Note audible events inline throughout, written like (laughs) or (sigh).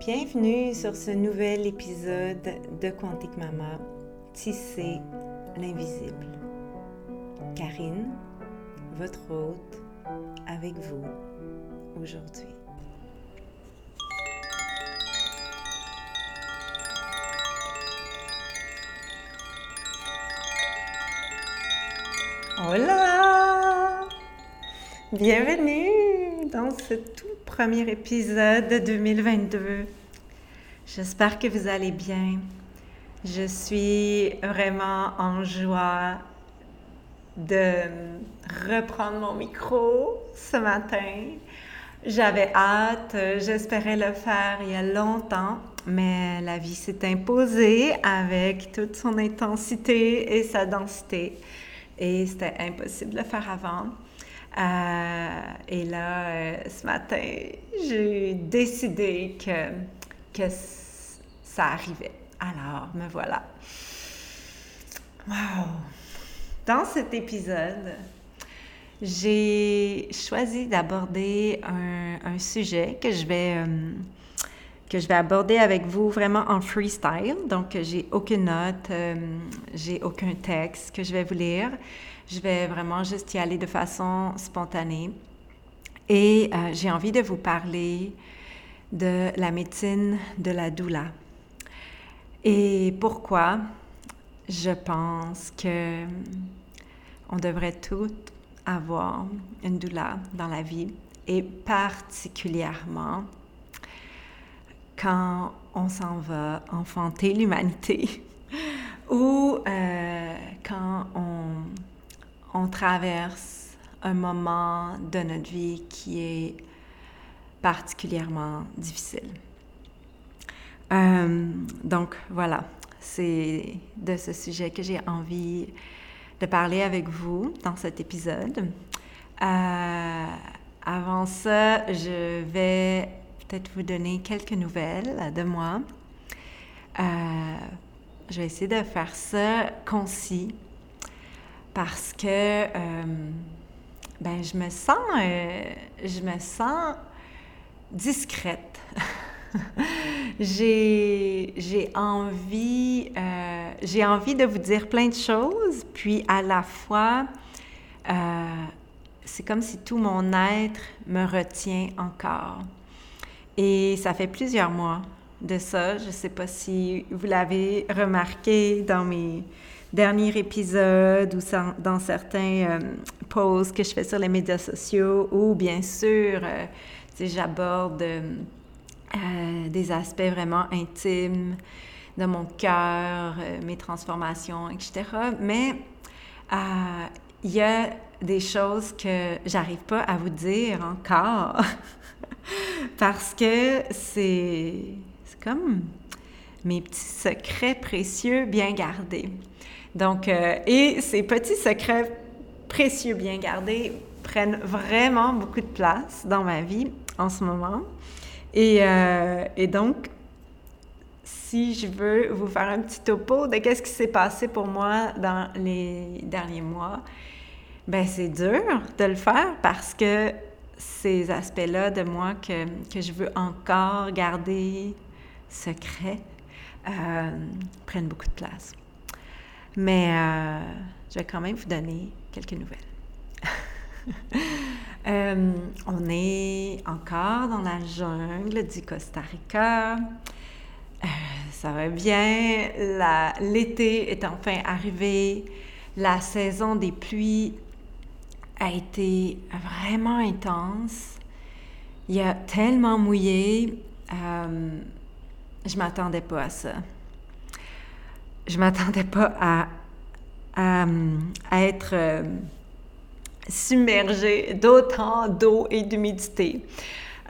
Bienvenue sur ce nouvel épisode de Quantique Mama, Tisser l'invisible. Karine, votre hôte, avec vous aujourd'hui. Hola! Bienvenue dans ce tout premier épisode de 2022. J'espère que vous allez bien. Je suis vraiment en joie de reprendre mon micro ce matin. J'avais hâte, j'espérais le faire il y a longtemps, mais la vie s'est imposée avec toute son intensité et sa densité. Et c'était impossible de le faire avant. Euh, et là, euh, ce matin, j'ai décidé que, ça arrivait. Alors, me voilà. Wow! Dans cet épisode, j'ai choisi d'aborder un, sujet que je vais... Euh, que je vais aborder avec vous vraiment en freestyle. Donc, j'ai aucune note, j'ai aucun texte que je vais vous lire. Je vais vraiment juste y aller de façon spontanée. Et euh, j'ai envie de vous parler de la médecine de la doula. Et pourquoi je pense que on devrait toutes avoir une doula dans la vie et particulièrement quand on s'en va enfanter l'humanité (laughs) ou euh, quand on on traverse un moment de notre vie qui est particulièrement difficile. Euh, donc voilà, c'est de ce sujet que j'ai envie de parler avec vous dans cet épisode. Euh, avant ça, je vais peut-être vous donner quelques nouvelles de moi. Euh, je vais essayer de faire ça concis parce que euh, ben, je me sens, euh, je me sens discrète. (laughs) j'ai envie, euh, j'ai envie de vous dire plein de choses, puis à la fois, c'est comme si tout mon être me retient encore. Et ça fait plusieurs mois de ça. Je ne sais pas si vous l'avez remarqué dans mes dernier épisode ou dans certains euh, posts que je fais sur les médias sociaux ou bien sûr, euh, j'aborde euh, des aspects vraiment intimes de mon cœur, mes transformations, etc. Mais il y a des choses que j'arrive pas à vous dire encore (laughs) parce que c'est comme mes petits secrets précieux bien gardés. Donc, euh, et ces petits secrets précieux bien gardés prennent vraiment beaucoup de place dans ma vie en ce moment. Et, euh, et donc, si je veux vous faire un petit topo de qu'est-ce qui s'est passé pour moi dans les derniers mois, ben c'est dur de le faire parce que ces aspects-là de moi que, que, je veux encore garder secrets euh, prennent beaucoup de place. Mais euh, je vais quand même vous donner quelques nouvelles. (laughs) Euh, on est encore dans la jungle du Costa Rica. Euh, ça va bien. L'été est enfin arrivé. La saison des pluies a été vraiment intense. Il y a tellement mouillé. je m'attendais pas à ça je m'attendais pas à, à, être euh, submergée d'autant d'eau et d'humidité.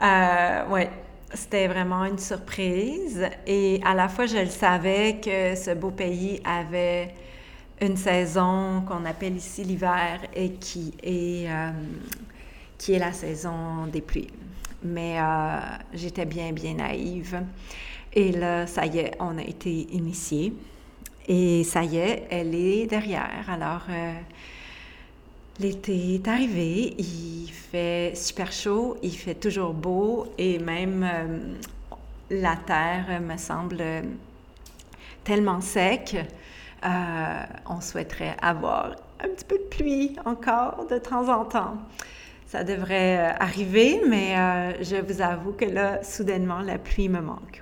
Euh, ouais, c'était vraiment une surprise. Et à la fois, je le savais que ce beau pays avait une saison qu'on appelle ici l'hiver et qui est, euh, qui est la saison des pluies. Mais euh, j'étais bien, bien naïve. Et là, ça y est, on a été initiés. Et ça y est, elle est derrière. Alors, euh, l'été est arrivé, il fait super chaud, il fait toujours beau et même euh, la terre me semble tellement sec. Euh, on souhaiterait avoir un petit peu de pluie encore de temps en temps. Ça devrait arriver, mais je vous avoue que là, soudainement, la pluie me manque.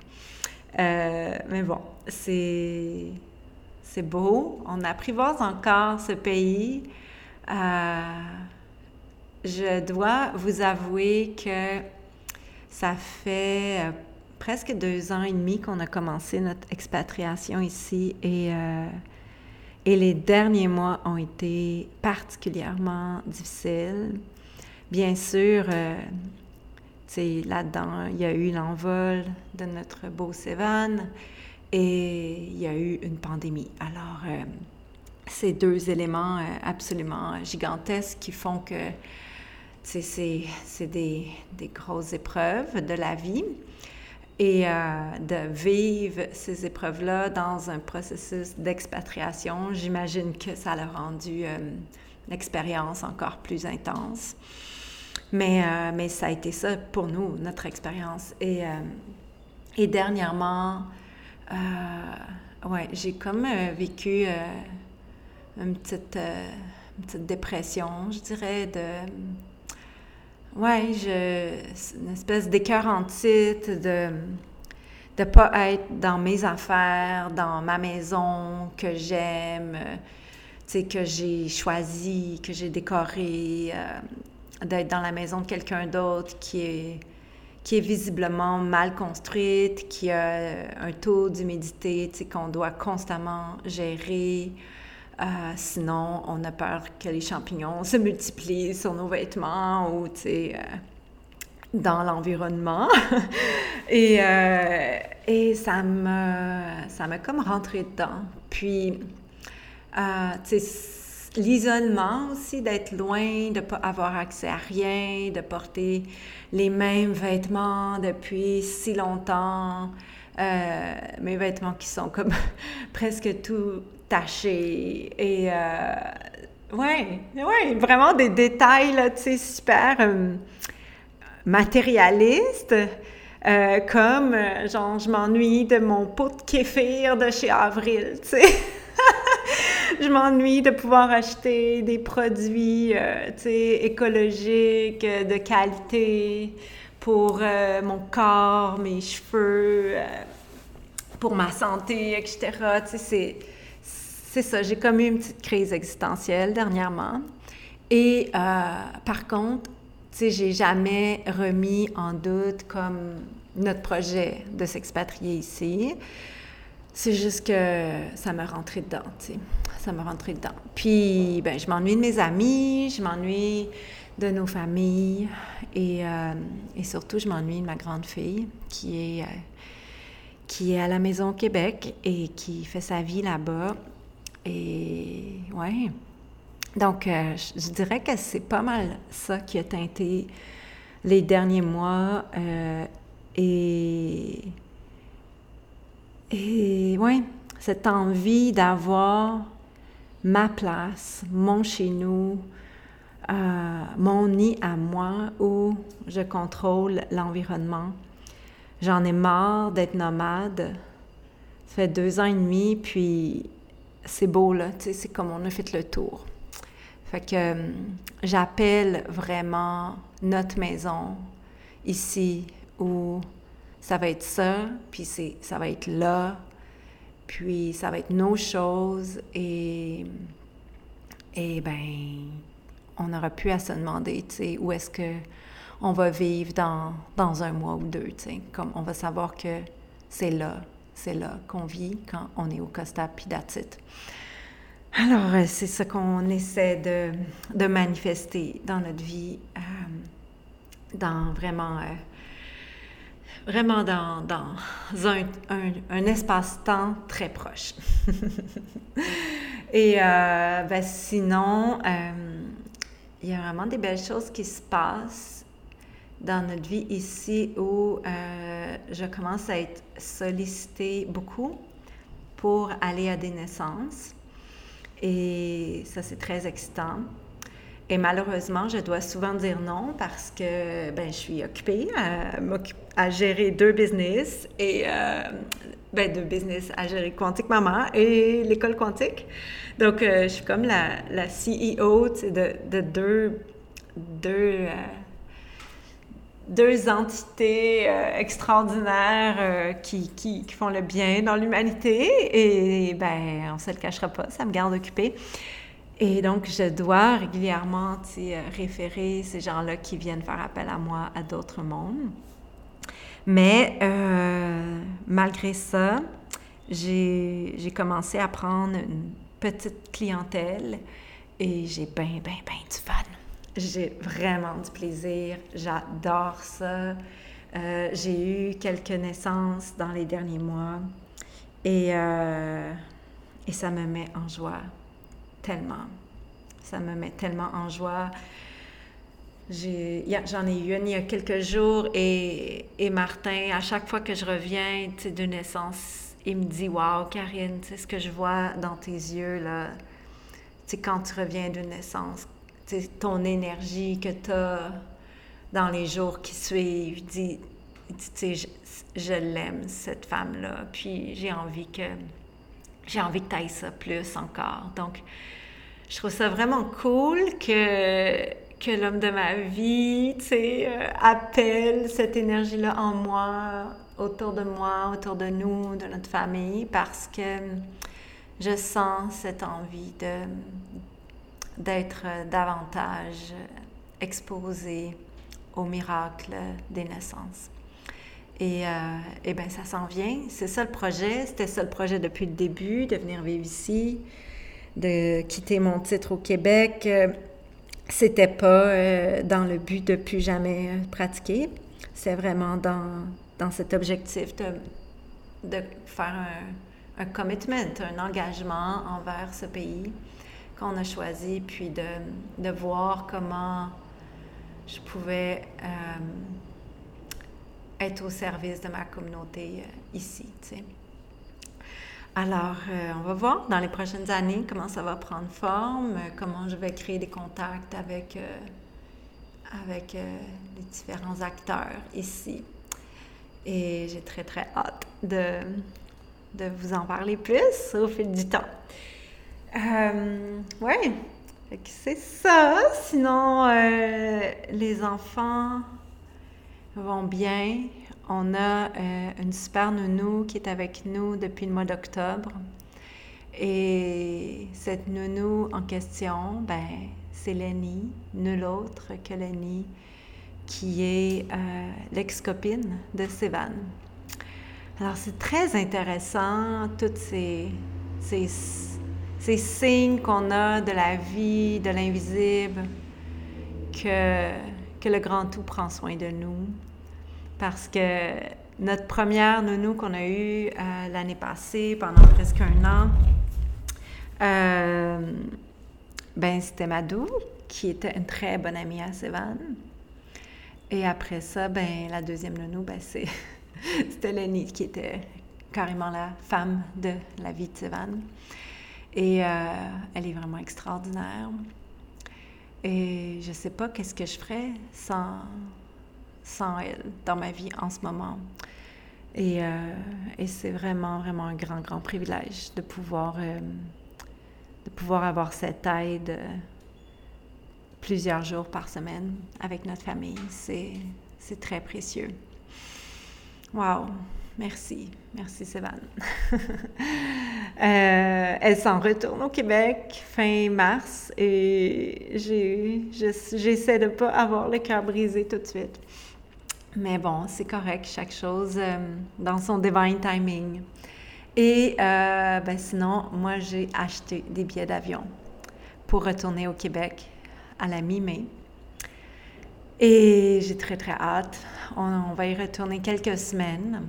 mais bon, c'est, c'est beau. On apprivoise encore ce pays. je dois vous avouer que ça fait presque deux ans et demi qu'on a commencé notre expatriation ici et, euh, les derniers mois ont été particulièrement difficiles. Bien sûr, euh, là-dedans, il y a eu l'envol de notre beau Sévan et il y a eu une pandémie. Alors, euh, ces deux éléments euh, absolument gigantesques qui font que c'est des, des grosses épreuves de la vie et euh, de vivre ces épreuves-là dans un processus d'expatriation, j'imagine que ça a rendu l'expérience encore plus intense. Mais, mais ça a été ça pour nous, notre expérience. Et, et dernièrement, ouais, j'ai comme vécu une, petite, une petite dépression, je dirais, de oui, je, une espèce d'écœur en titre de ne pas être dans mes affaires, dans ma maison que j'aime, euh, que j'ai choisi, que j'ai décoré, euh, d'être dans la maison de quelqu'un d'autre qui est, qui est visiblement mal construite, qui a un taux d'humidité qu'on doit constamment gérer. Euh, sinon, on a peur que les champignons se multiplient sur nos vêtements ou, euh, dans l'environnement. (laughs) et, euh, et ça me, ça m'a comme rentré dedans. Puis, tu sais, l'isolement aussi, d'être loin, de ne pas avoir accès à rien, de porter les mêmes vêtements depuis si longtemps. mes vêtements qui sont comme (laughs) presque tout taché et euh, ouais, ouais, vraiment des détails tu sais, super euh, matérialistes. Euh, comme, euh, genre, je m'ennuie de mon pot de kéfir de chez Avril, tu sais. (laughs) je m'ennuie de pouvoir acheter des produits, sais, écologiques, de qualité pour mon corps, mes cheveux, pour ma santé, etc. C'est c'est ça, j'ai comme eu une petite crise existentielle dernièrement. Et euh, par contre, j'ai jamais remis en doute comme notre projet de s'expatrier ici. C'est juste que ça m'a rentré dedans, tu sais. Ça m'a rentré dedans. Puis, ben, je m'ennuie de mes amis, je m'ennuie de nos familles et, euh, et surtout, je m'ennuie de ma grande fille qui est, euh, qui est à la maison au Québec et qui fait sa vie là-bas et ouais. Donc, euh, je dirais que c'est pas mal ça qui a teinté les derniers mois. Et, et ouais, cette envie d'avoir ma place, mon chez nous, euh, mon nid à moi où je contrôle l'environnement. J'en ai marre d'être nomade. Ça fait deux ans et demi, puis c'est beau, là, c'est comme on a fait le tour. Fait que euh, j'appelle vraiment notre maison ici où ça va être ça, puis ça va être là, puis ça va être nos choses et, et ben, on n'aura plus à se demander, tu sais, où est-ce que on va vivre dans, un mois ou deux, tu sais, comme on va savoir que c'est là, c'est là qu'on vit quand on est au Costa Pidatit. Alors, euh, c'est ce qu'on essaie de, de, manifester dans notre vie, euh, dans vraiment, euh, vraiment dans, dans un, un, espace-temps très proche. (laughs) Et ben, sinon, il y a vraiment des belles choses qui se passent dans notre vie ici où euh, je commence à être sollicitée beaucoup pour aller à des naissances. Et ça, c'est très excitant. Et malheureusement, je dois souvent dire non parce que ben, je suis occupée à, gérer deux business et euh, ben, deux business à gérer Quantique Maman et l'école quantique. Donc, euh, je suis comme la, CEO de, de, deux, deux, euh, deux entités extraordinaires qui, qui, qui, font le bien dans l'humanité. Et, ben, on ne se le cachera pas, ça me garde occupée. Et donc, je dois régulièrement euh, référer ces gens-là qui viennent faire appel à moi à d'autres mondes. Mais euh, malgré ça, j'ai commencé à prendre une petite clientèle et j'ai bien, bien, bien du fun. J'ai vraiment du plaisir. J'adore ça. Euh, j'ai eu quelques naissances dans les derniers mois et, et ça me met en joie tellement. Ça me met tellement en joie. J'en ai, eu une il y a quelques jours et, et Martin, à chaque fois que je reviens de naissance, il me dit Waouh, Karine, sais ce que je vois dans tes yeux, là, quand tu reviens d'une naissance, ton énergie que tu as dans les jours qui suivent. Il dit, je, je l'aime, cette femme-là, puis j'ai envie que j'ai envie que tu ça plus encore. Donc, je trouve ça vraiment cool que, que l'homme de ma vie, tu sais, euh, appelle cette énergie-là en moi, autour de moi, autour de nous, de notre famille, parce que je sens cette envie de d'être davantage exposée au miracle des naissances. Et, euh, bien, ça s'en vient. C'est ça le projet. C'était ça le projet depuis le début, de venir vivre ici, de quitter mon titre au Québec. Euh, c'était pas euh, dans le but de plus jamais pratiquer. C'est vraiment dans, dans cet objectif de, de faire un, un, commitment, un engagement envers ce pays qu'on a choisi, puis de, de voir comment je pouvais être au service de ma communauté euh, ici. Alors, euh, on va voir dans les prochaines années comment ça va prendre forme, euh, comment je vais créer des contacts avec, avec les différents acteurs ici. Et j'ai très, très hâte de, de vous en parler plus au fil du temps. oui, c'est ça. Sinon, les enfants vont bien. On a euh, une super nounou qui est avec nous depuis le mois d'octobre. Et cette nounou en question, ben, c'est Lenny, nul autre que Lenny, qui est euh, l'ex-copine de Sévan. Alors, c'est très intéressant, tous ces, ces, ces signes qu'on a de la vie, de l'invisible, que que le grand tout prend soin de nous. Parce que notre première nounou qu'on a eue euh, l'année passée, pendant presque un an, euh, ben c'était Madou, qui était une très bonne amie à Sévan. Et après ça, ben la deuxième nounou, ben (laughs) c'était Lenny, qui était carrément la femme de la vie de Sévan. Et euh, elle est vraiment extraordinaire. Et je ne sais pas qu'est-ce que je ferais sans, sans elle dans ma vie en ce moment. Et, euh, c'est vraiment, vraiment un grand, grand privilège de pouvoir, euh, de pouvoir avoir cette aide euh, plusieurs jours par semaine avec notre famille. C'est très précieux. Wow! Merci. Merci, Sévan. (laughs) Euh, elle s'en retourne au Québec fin mars et j'essaie de ne pas avoir le cœur brisé tout de suite. Mais bon, c'est correct, chaque chose euh, dans son divine timing. Et euh, ben sinon, moi, j'ai acheté des billets d'avion pour retourner au Québec à la mi-mai. Et j'ai très, très hâte. on va y retourner quelques semaines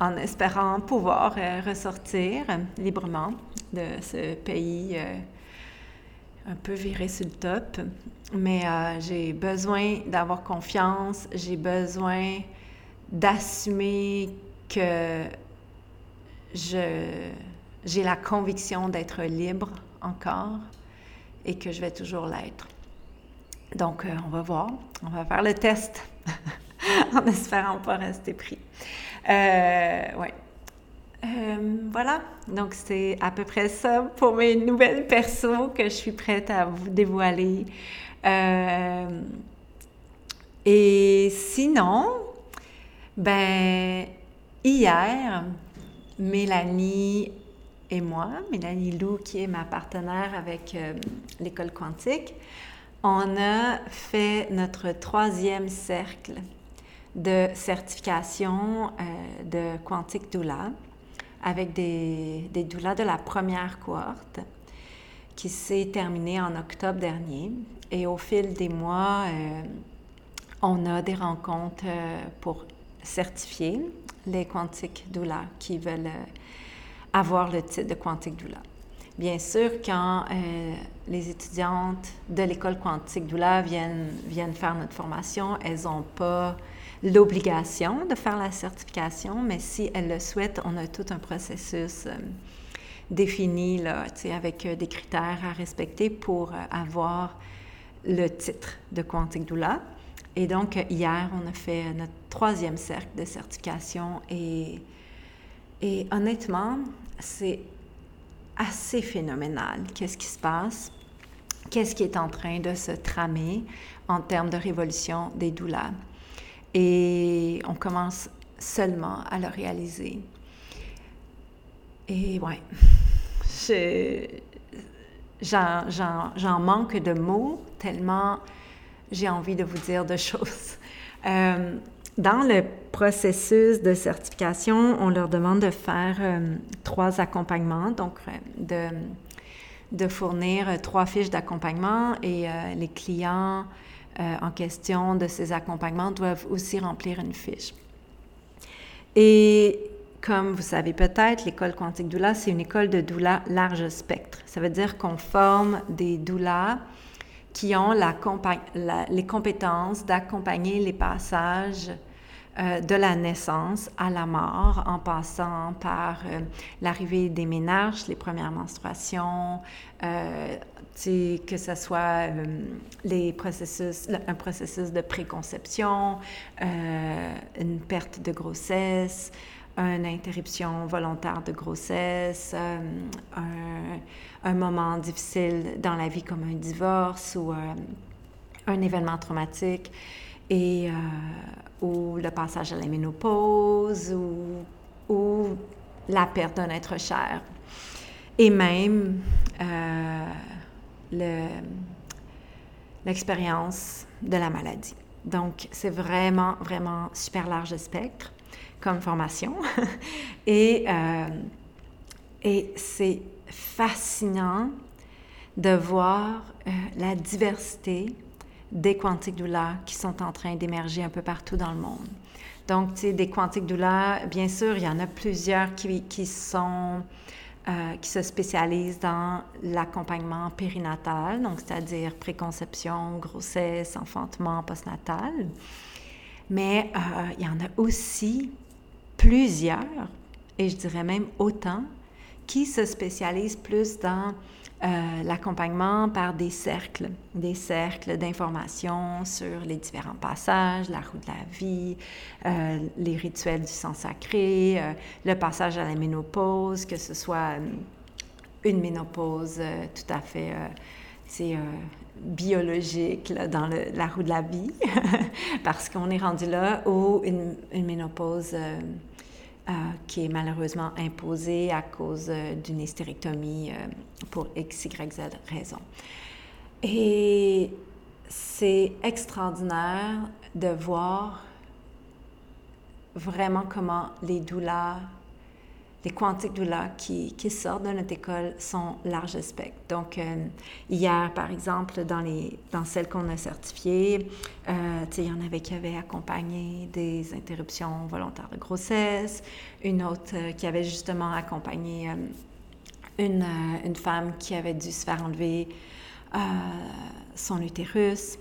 en espérant pouvoir euh, ressortir librement de ce pays euh, un peu viré sur le top. Mais euh, j'ai besoin d'avoir confiance, j'ai besoin d'assumer que j'ai la conviction d'être libre encore et que je vais toujours l'être. Donc, on va voir. On va faire le test (laughs) en espérant pas rester pris. Ouais. voilà, donc c'est à peu près ça pour mes nouvelles persos que je suis prête à vous dévoiler. et sinon, ben, hier, Mélanie et moi, Mélanie Lou, qui est ma partenaire avec euh, l'école quantique, on a fait notre troisième cercle de certification euh, de Quantique Doula avec des, des doulas de la première cohorte qui s'est terminée en octobre dernier. Et au fil des mois, euh, on a des rencontres pour certifier les quantiques doula qui veulent avoir le titre de quantique doula. Bien sûr, quand euh, les étudiantes de l'école quantique doula viennent, viennent faire notre formation, elles n'ont pas l'obligation de faire la certification, mais si elles le souhaitent, on a tout un processus euh, défini là, avec euh, des critères à respecter pour avoir le titre de quantique doula. Et donc, hier, on a fait notre troisième cercle de certification et, et honnêtement, c'est assez phénoménal. Qu'est-ce qui se passe? Qu'est-ce qui est en train de se tramer en termes de révolution des doulas? Et on commence seulement à le réaliser. Et ouais, (laughs) j'en manque de mots tellement j'ai envie de vous dire deux choses. (laughs) Euh, dans le processus de certification, on leur demande de faire euh, trois accompagnements, donc euh, de, de, fournir trois fiches d'accompagnement et les clients en question de ces accompagnements doivent aussi remplir une fiche. Et comme vous savez peut-être, l'école quantique doula, c'est une école de doula large spectre. Ça veut dire qu'on forme des doulas qui ont les compétences d'accompagner les passages euh, de la naissance à la mort, en passant par euh, l'arrivée des ménages, les premières menstruations, euh, que ce soit les processus, un processus de préconception, une perte de grossesse, une interruption volontaire de grossesse, euh, un, moment difficile dans la vie comme un divorce ou euh, un événement traumatique, et, euh, ou le passage à la ménopause ou, la perte d'un être cher. Et même l'expérience de la maladie. Donc, c'est vraiment, vraiment super large spectre comme formation. (laughs) et euh, et c'est fascinant de voir euh, la diversité des quantiques doula qui sont en train d'émerger un peu partout dans le monde. Donc, tu sais, des quantiques doula, bien sûr, il y en a plusieurs qui. Euh, qui se spécialisent dans l'accompagnement périnatal, donc c'est-à-dire préconception, grossesse, enfantement, postnatal. Mais il y en a aussi plusieurs, et je dirais même autant, qui se spécialisent plus dans euh, l'accompagnement par des cercles, des cercles d'information sur les différents passages, la roue de la vie, euh, les rituels du sang sacré, euh, le passage à la ménopause, que ce soit une ménopause tout à fait biologique dans la roue de la vie, (laughs) parce qu'on est rendu là où une, ménopause euh, qui est malheureusement imposée à cause euh, d'une hystérectomie pour X, raison. Et c'est extraordinaire de voir vraiment comment les douleurs les quantiques doula qui, qui sortent de notre école sont large spectre. Donc, euh, hier, par exemple, dans, les, dans celles qu'on a certifiées, euh, il y en avait qui avaient accompagné des interruptions volontaires de grossesse, une autre euh, qui avait justement accompagné une, femme qui avait dû se faire enlever son utérus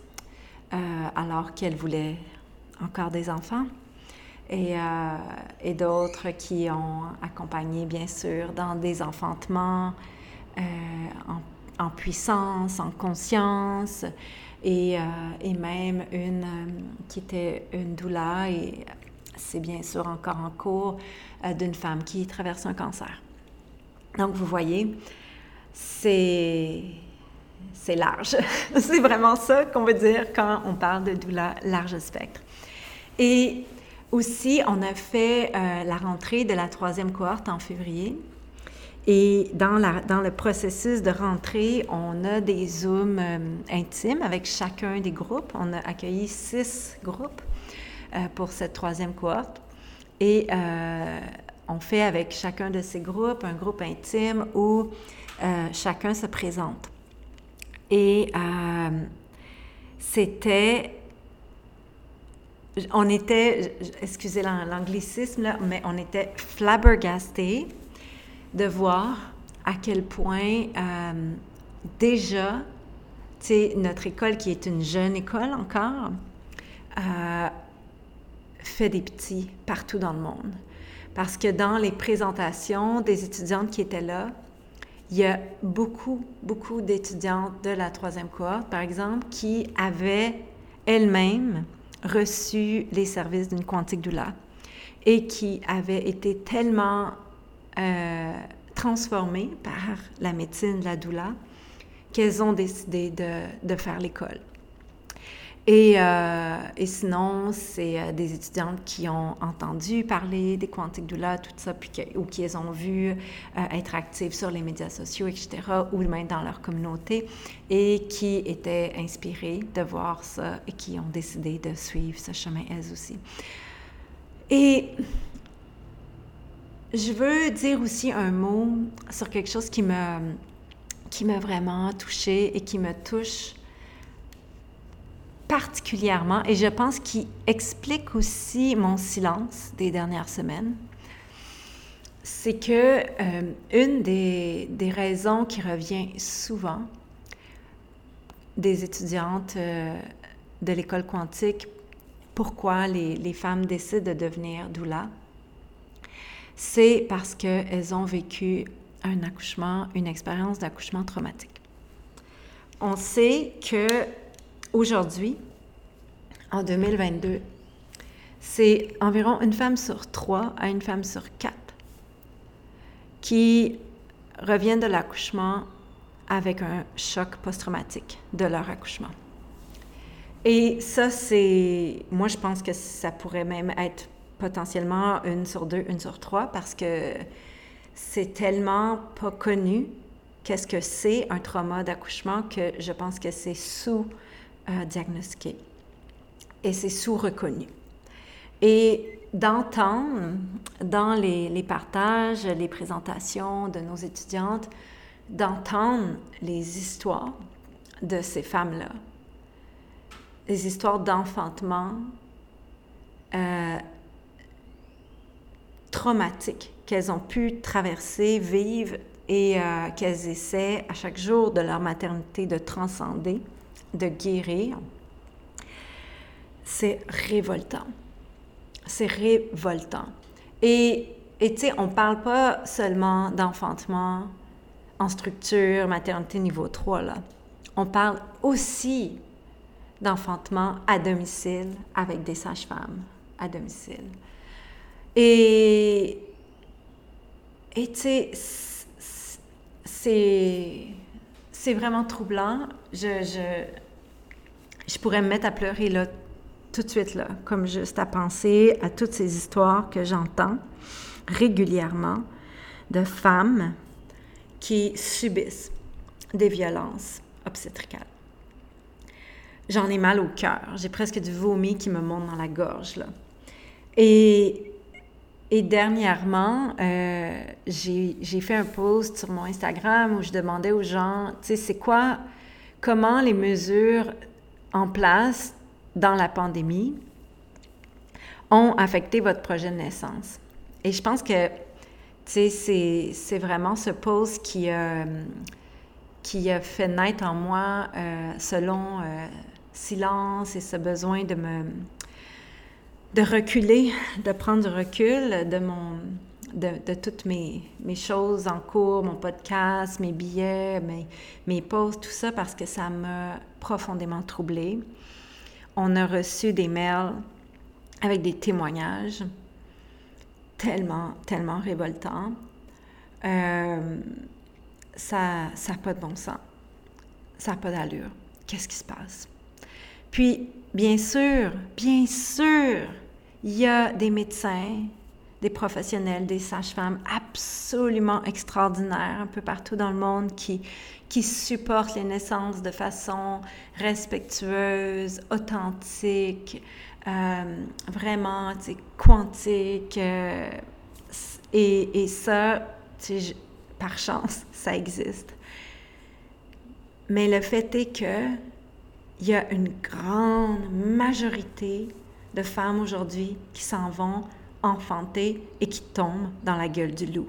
alors qu'elle voulait encore des enfants et, euh, et d'autres qui ont accompagné, bien sûr, dans des enfantements, euh, en puissance, en conscience, et, et même une qui était une doula, et c'est bien sûr encore en cours, d'une femme qui traverse un cancer. Donc, vous voyez, c'est c'est large. (laughs) c'est vraiment ça qu'on veut dire quand on parle de doula large spectre. Et aussi, on a fait euh, la rentrée de la troisième cohorte en février. Et dans, le processus de rentrée, on a des Zooms euh, intimes avec chacun des groupes. On a accueilli six groupes euh, pour cette troisième cohorte. Et on fait avec chacun de ces groupes un groupe intime où chacun se présente. Et c'était on était, excusez l'anglicisme, mais on était flabbergasté de voir à quel point euh, déjà, tu sais, notre école, qui est une jeune école encore, euh, fait des petits partout dans le monde. Parce que dans les présentations des étudiantes qui étaient là, il y a beaucoup, beaucoup d'étudiantes de la troisième cohorte, par exemple, qui avaient elles-mêmes reçu les services d'une quantique doula et qui avaient été tellement euh, par la médecine de la doula qu'elles ont décidé de, de faire l'école. Et, euh, et sinon, c'est euh, des étudiantes qui ont entendu parler des quantiques doula, tout ça, puis ou qui les ont vues euh, être actives sur les médias sociaux, etc., ou même dans leur communauté, et qui étaient inspirées de voir ça et qui ont décidé de suivre ce chemin elles aussi. Et je veux dire aussi un mot sur quelque chose qui m'a qui m'a vraiment touchée et qui me touche particulièrement, et je pense qu'il explique aussi mon silence des dernières semaines, c'est que euh, une des, des, raisons qui revient souvent des étudiantes euh, de l'école quantique, pourquoi les, les, femmes décident de devenir doula, c'est parce qu'elles ont vécu un accouchement, une expérience d'accouchement traumatique. On sait que aujourd'hui, en 2022, c'est environ une femme sur trois à une femme sur quatre qui reviennent de l'accouchement avec un choc post-traumatique de leur accouchement. Et ça, c'est... Moi, je pense que ça pourrait même être potentiellement une sur deux, une sur trois, parce que c'est tellement pas connu qu'est-ce que c'est un trauma d'accouchement que je pense que c'est sous diagnostiqué et c'est sous-reconnu. Et d'entendre dans les, les, partages, les présentations de nos étudiantes, d'entendre les histoires de ces femmes-là, les histoires d'enfantement euh, traumatiques qu'elles ont pu traverser, vivre et euh, qu'elles essaient à chaque jour de leur maternité de transcender de guérir, c'est révoltant. C'est révoltant. Et tu sais, on ne parle pas seulement d'enfantement en structure, maternité niveau 3, là. On parle aussi d'enfantement à domicile avec des sages-femmes à domicile. Et tu sais, c'est c'est vraiment troublant. Je, je, je pourrais me mettre à pleurer là, tout de suite, là, comme juste à penser à toutes ces histoires que j'entends régulièrement de femmes qui subissent des violences obstétricales. J'en ai mal au cœur. J'ai presque du vomi qui me monte dans la gorge. Là. Et, et dernièrement, euh, j'ai fait un post sur mon Instagram où je demandais aux gens, tu sais, c'est quoi, comment les mesures en place dans la pandémie ont affecté votre projet de naissance. Et je pense que, tu sais, c'est vraiment ce pause qui a, qui a fait naître en moi, euh, selon euh, silence et ce besoin de me de reculer, de prendre du recul de mon, de, toutes mes, mes, choses en cours, mon podcast, mes billets, mes, mes posts, tout ça, parce que ça m'a profondément troublée. On a reçu des mails avec des témoignages tellement, tellement révoltants. Euh, ça n'a pas de bon sens. Ça n'a pas d'allure. Qu'est-ce qui se passe? Puis, bien sûr, bien sûr, il y a des médecins, des professionnels, des sages-femmes absolument extraordinaires un peu partout dans le monde qui, qui supportent les naissances de façon respectueuse, authentique, euh, vraiment quantique. Euh, et, et, ça, par chance, (laughs) ça existe. Mais le fait est que il y a une grande majorité de femmes aujourd'hui qui s'en vont enfanter et qui tombent dans la gueule du loup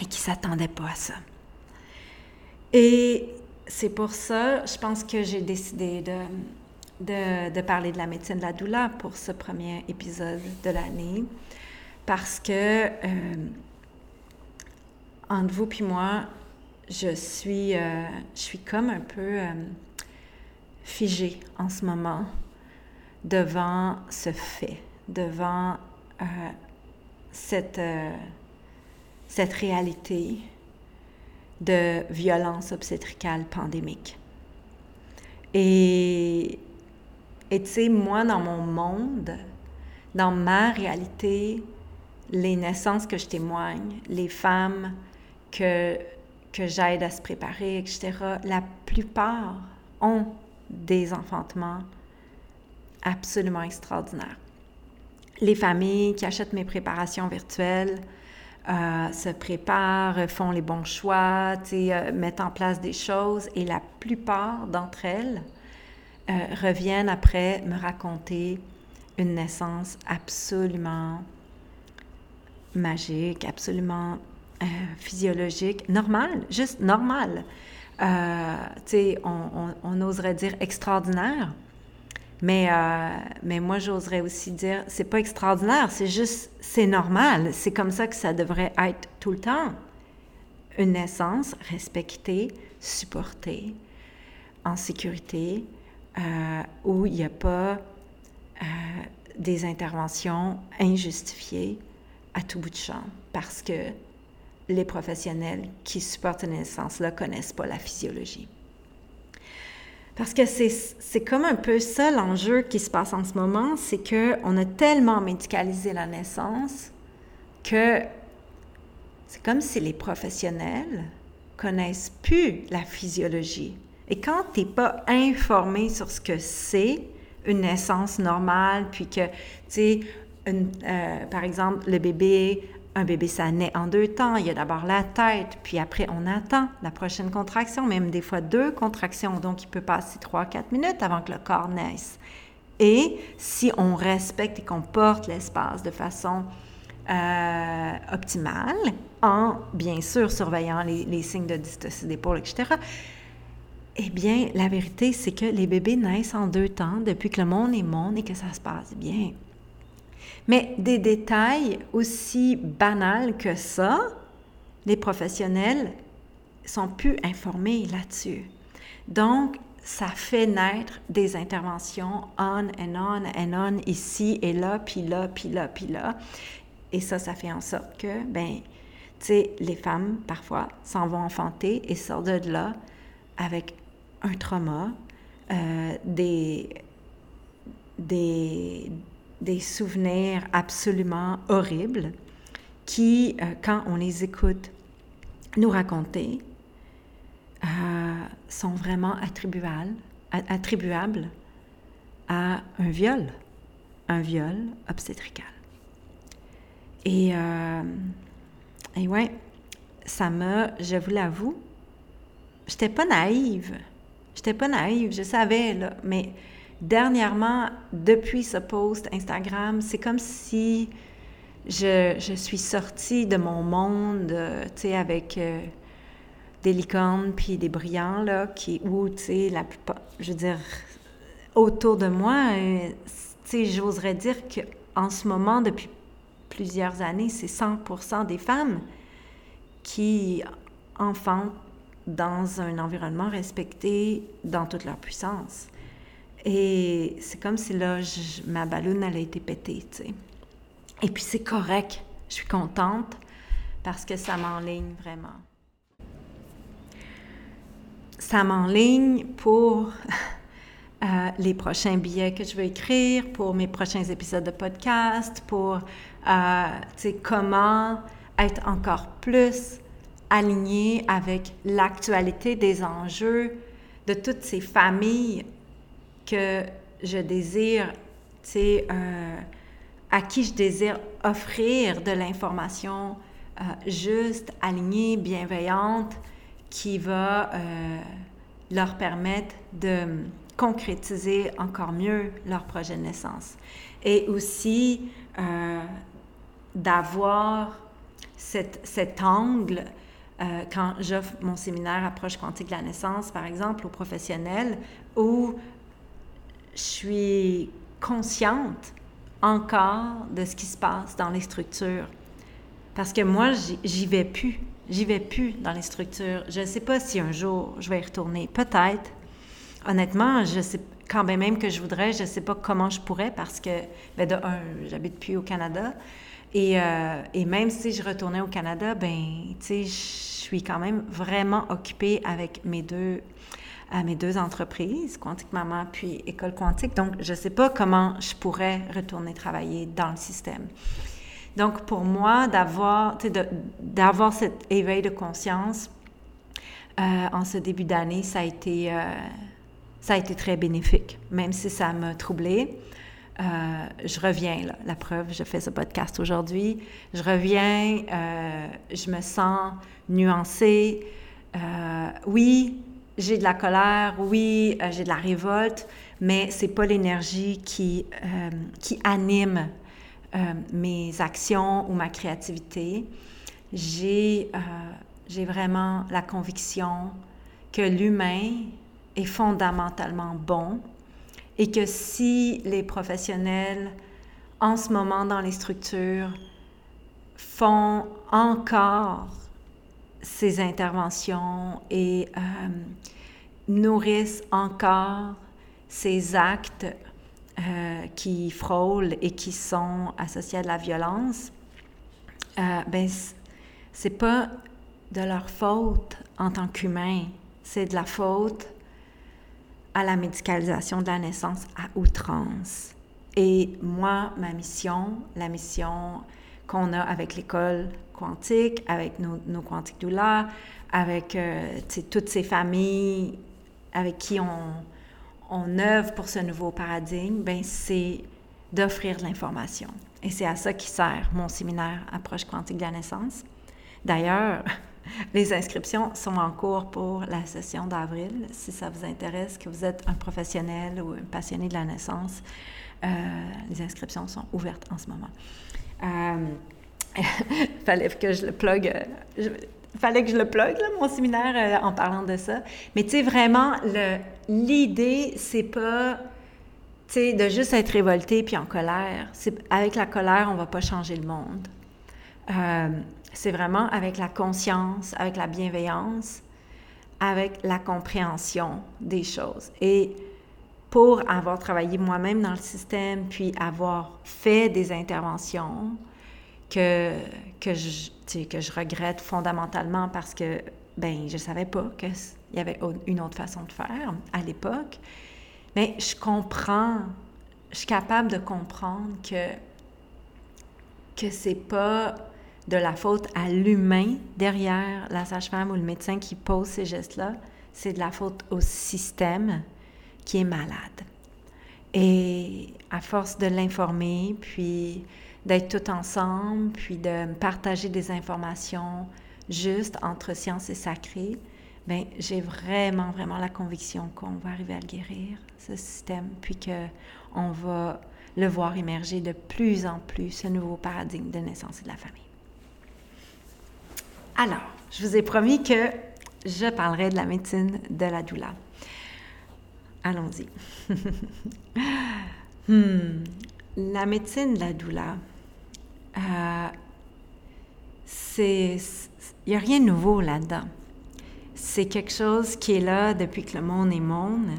et qui ne s'attendaient pas à ça. Et c'est pour ça, je pense que j'ai décidé de, de, parler de la médecine de la douleur pour ce premier épisode de l'année, parce que euh, entre vous et moi, je suis, euh, je suis comme un peu euh, figée en ce moment devant ce fait, devant cette, euh, cette réalité de violence obstétricale pandémique. Et tu sais, moi, dans mon monde, dans ma réalité, les naissances que je témoigne, les femmes que, que j'aide à se préparer, etc., la plupart ont des enfantements absolument extraordinaires les familles qui achètent mes préparations virtuelles euh, se préparent, font les bons choix, euh, mettent en place des choses et la plupart d'entre elles euh, reviennent après me raconter une naissance absolument magique, absolument physiologique, normale, juste normale. on, oserait dire extraordinaire, mais, euh, mais moi, j'oserais aussi dire, c'est pas extraordinaire, c'est juste, c'est normal. C'est comme ça que ça devrait être tout le temps. Une naissance respectée, supportée, en sécurité, euh, où il n'y a pas euh, des interventions injustifiées à tout bout de champ, parce que les professionnels qui supportent une naissance-là connaissent pas la physiologie. Parce que c'est comme un peu ça l'enjeu qui se passe en ce moment, c'est qu'on a tellement médicalisé la naissance que c'est comme si les professionnels connaissent plus la physiologie. Et quand tu n'es pas informé sur ce que c'est une naissance normale, puis que, tu sais, euh, par exemple, le bébé un bébé, ça naît en deux temps. Il y a d'abord la tête, puis après, on attend la prochaine contraction, même des fois deux contractions. Donc, il peut passer trois, quatre minutes avant que le corps naisse. Et si on respecte et qu'on porte l'espace de façon euh, optimale, en bien sûr surveillant les, signes de dystocie d'épaule, etc., eh bien, la vérité, c'est que les bébés naissent en deux temps depuis que le monde est monde et que ça se passe bien. Mais des détails aussi banals que ça, les professionnels sont plus informés là-dessus. Donc, ça fait naître des interventions on and on and on ici et là, puis là, puis là, puis là. Et ça, ça fait en sorte que, ben, tu sais, les femmes, parfois, s'en vont enfanter et sortent de là avec un trauma, euh, des, des, des souvenirs absolument horribles qui, euh, quand on les écoute nous raconter, euh, sont vraiment attribuables, à un viol, un viol obstétrical. Et, euh, et ouais, ça m'a, je vous l'avoue, j'étais pas naïve. J'étais pas naïve, je savais, là, mais dernièrement, depuis ce post Instagram, c'est comme si je, suis sortie de mon monde, euh, tu sais, avec euh, des licornes puis des brillants, là, qui, où, tu sais, la plupart, je veux dire, autour de moi, euh, tu sais, j'oserais dire qu'en ce moment, depuis plusieurs années, c'est 100% des femmes qui enfantent dans un environnement respecté dans toute leur puissance. Et c'est comme si là, ma balloune, elle a été pétée, tu sais. Et puis c'est correct. Je suis contente parce que ça m'enligne vraiment. Ça m'enligne pour (laughs) euh, les prochains billets que je veux écrire, pour mes prochains épisodes de podcast, pour, euh, comment être encore plus aligné avec l'actualité des enjeux de toutes ces familles que je désire, tu sais, euh, à qui je désire offrir de l'information euh, juste, alignée, bienveillante, qui va euh, leur permettre de concrétiser encore mieux leur projet de naissance. Et aussi d'avoir cet angle euh, quand j'offre mon séminaire Approche quantique de la naissance, par exemple, aux professionnels, où je suis consciente encore de ce qui se passe dans les structures. Parce que moi, j'y vais plus. J'y vais plus dans les structures. Je ne sais pas si un jour je vais y retourner. Peut-être. Honnêtement, je sais quand même que je voudrais, je ne sais pas comment je pourrais parce que, ben de un, j'habite plus au Canada. Et, euh, et, même si je retournais au Canada, ben, tu sais, je suis quand même vraiment occupée avec mes deux, euh, mes deux entreprises, Quantique Maman puis École Quantique. Donc, je ne sais pas comment je pourrais retourner travailler dans le système. Donc, pour moi, d'avoir, d'avoir cet éveil de conscience euh, en ce début d'année, ça a été, ça a été très bénéfique, même si ça m'a troublée. Euh, je reviens, la preuve, je fais ce podcast aujourd'hui. Je reviens, euh, je me sens nuancée. Euh, oui, j'ai de la colère, oui, j'ai de la révolte, mais c'est pas l'énergie qui, qui anime mes actions ou ma créativité. J'ai, j'ai vraiment la conviction que l'humain est fondamentalement bon et que si les professionnels en ce moment dans les structures font encore ces interventions et euh, nourrissent encore ces actes euh, qui frôlent et qui sont associés à de la violence, euh, ben c'est pas de leur faute en tant qu'humain, c'est de la faute à la médicalisation de la naissance à outrance. Et moi, ma mission, la mission qu'on a avec l'école quantique, avec nos, nos quantiques doulas, avec euh, toutes ces familles avec qui on, on œuvre pour ce nouveau paradigme, ben c'est d'offrir de l'information. Et c'est à ça qui sert mon séminaire Approche quantique de la naissance. D'ailleurs, (laughs) Les inscriptions sont en cours pour la session d'avril. Si ça vous intéresse, que vous êtes un professionnel ou un passionné de la naissance, euh, les inscriptions sont ouvertes en ce moment. Euh, (laughs) fallait que je le plug. Euh, fallait que je le plug, mon séminaire, en parlant de ça. Mais tu sais, vraiment, l'idée, c'est pas de juste être révolté puis en colère. Avec la colère, on va pas changer le monde. C'est vraiment avec la conscience, avec la bienveillance, avec la compréhension des choses. Et pour avoir travaillé moi-même dans le système, puis avoir fait des interventions que, que, je, que je regrette fondamentalement parce que ben je savais pas qu'il y avait une autre façon de faire à l'époque, mais je comprends, je suis capable de comprendre que que c'est pas de la faute à l'humain derrière la sage-femme ou le médecin qui pose ces gestes-là, c'est de la faute au système qui est malade. Et à force de l'informer, puis d'être tout ensemble, puis de partager des informations justes entre science et sacré, ben j'ai vraiment, vraiment la conviction qu'on va arriver à le guérir, ce système, puis qu'on va le voir émerger de plus en plus, ce nouveau paradigme de naissance et de la famille. Alors, je vous ai promis que je parlerai de la médecine de la douleur. Allons-y. (laughs) Hmm. La médecine de la douleur. euh, c'est, il n'y a rien de nouveau là-dedans. C'est quelque chose qui est là depuis que le monde est monde.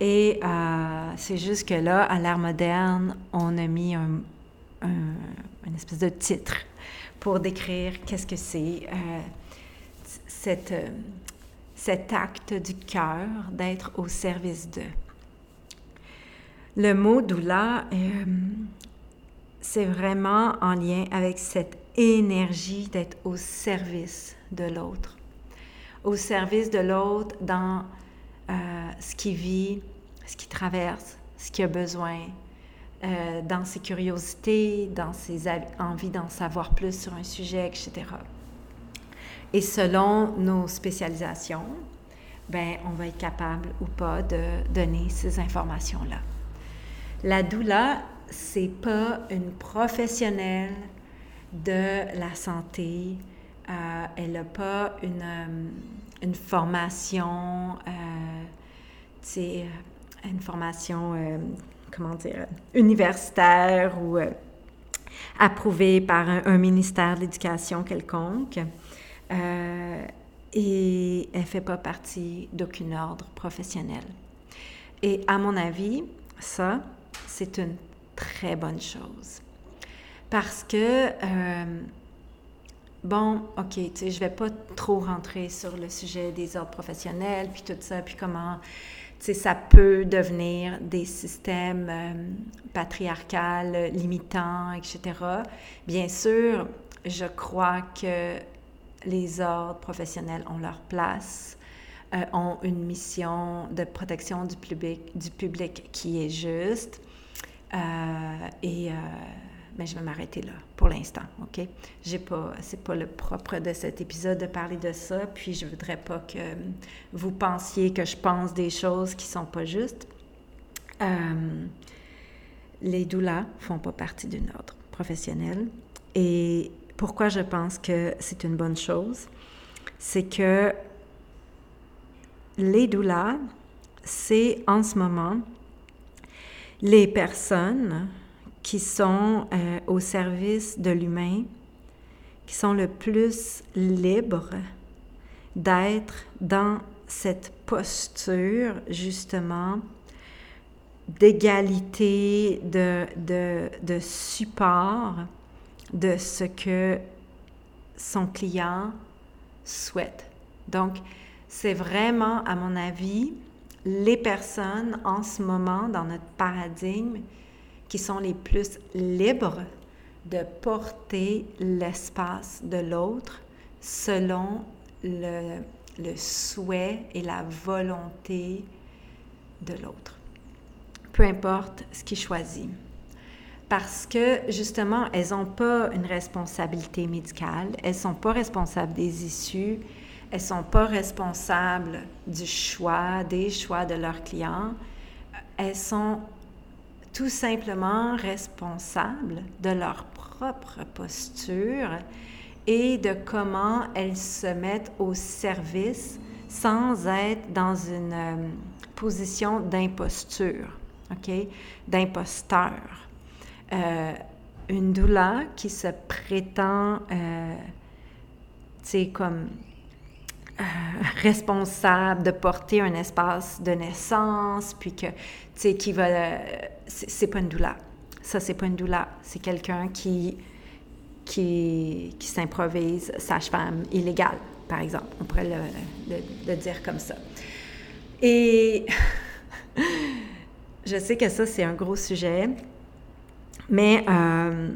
Et euh, c'est juste que là, à l'ère moderne, on a mis un, une espèce de titre pour décrire qu'est-ce que c'est euh, cette, euh, cet acte du cœur d'être au service d'eux. Le mot doula, euh, c'est vraiment en lien avec cette énergie d'être au service de l'autre. Au service de l'autre dans ce qu'il vit, ce qu'il traverse, ce qu'il a besoin, euh, dans ses curiosités, dans ses envies d'en savoir plus sur un sujet, etc. Et selon nos spécialisations, ben, on va être capable ou pas de donner ces informations-là. La doula, c'est pas une professionnelle de la santé. Euh, elle n'a pas une, euh, une formation, euh, une formation comment dire, universitaire ou euh, approuvé par un, ministère de l'Éducation quelconque. Euh, et elle ne fait pas partie d'aucun ordre professionnel. Et à mon avis, ça, c'est une très bonne chose. Parce que, euh, bon, OK, tu sais, je ne vais pas trop rentrer sur le sujet des ordres professionnels, puis tout ça, puis comment ça peut devenir des systèmes euh, patriarcales, limitants, etc. Bien sûr, je crois que les ordres professionnels ont leur place, euh, ont une mission de protection du public, qui est juste. Euh, et mais je vais m'arrêter là pour l'instant, OK? J'ai pas, c'est pas le propre de cet épisode de parler de ça, puis je voudrais pas que vous pensiez que je pense des choses qui sont pas justes. Euh, les doulas font pas partie d'une ordre professionnelle. Et pourquoi je pense que c'est une bonne chose, c'est que les doulas, c'est en ce moment les personnes qui sont euh, au service de l'humain, qui sont le plus libres d'être dans cette posture justement d'égalité, de, de, de, support de ce que son client souhaite. Donc, c'est vraiment, à mon avis, les personnes en ce moment dans notre paradigme qui sont les plus libres de porter l'espace de l'autre selon le, souhait et la volonté de l'autre. Peu importe ce qu'il choisit. Parce que justement, elles n'ont pas une responsabilité médicale, elles ne sont pas responsables des issues, elles ne sont pas responsables du choix, des choix de leurs clients. Elles sont tout simplement responsables de leur propre posture et de comment elles se mettent au service sans être dans une euh, position d'imposture, OK? D'imposteur. Euh, une doula qui se prétend, euh, tu sais, comme responsable de porter un espace de naissance, puis que, tu sais, qui va... c'est pas une doula. Ça, c'est pas une doula. C'est quelqu'un qui, qui, qui s'improvise sage-femme illégale, par exemple. On pourrait le, dire comme ça. Et (laughs) je sais que ça, c'est un gros sujet, mais euh,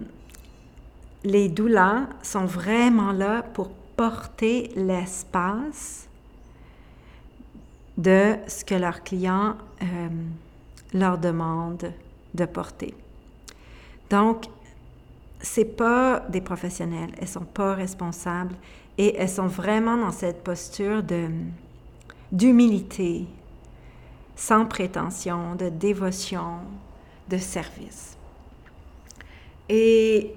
les doulas sont vraiment là pour porter l'espace de ce que leurs clients euh, leur demandent de porter. Donc, c'est pas des professionnels, elles sont pas responsables et elles sont vraiment dans cette posture d'humilité, sans prétention, de dévotion, de service. Et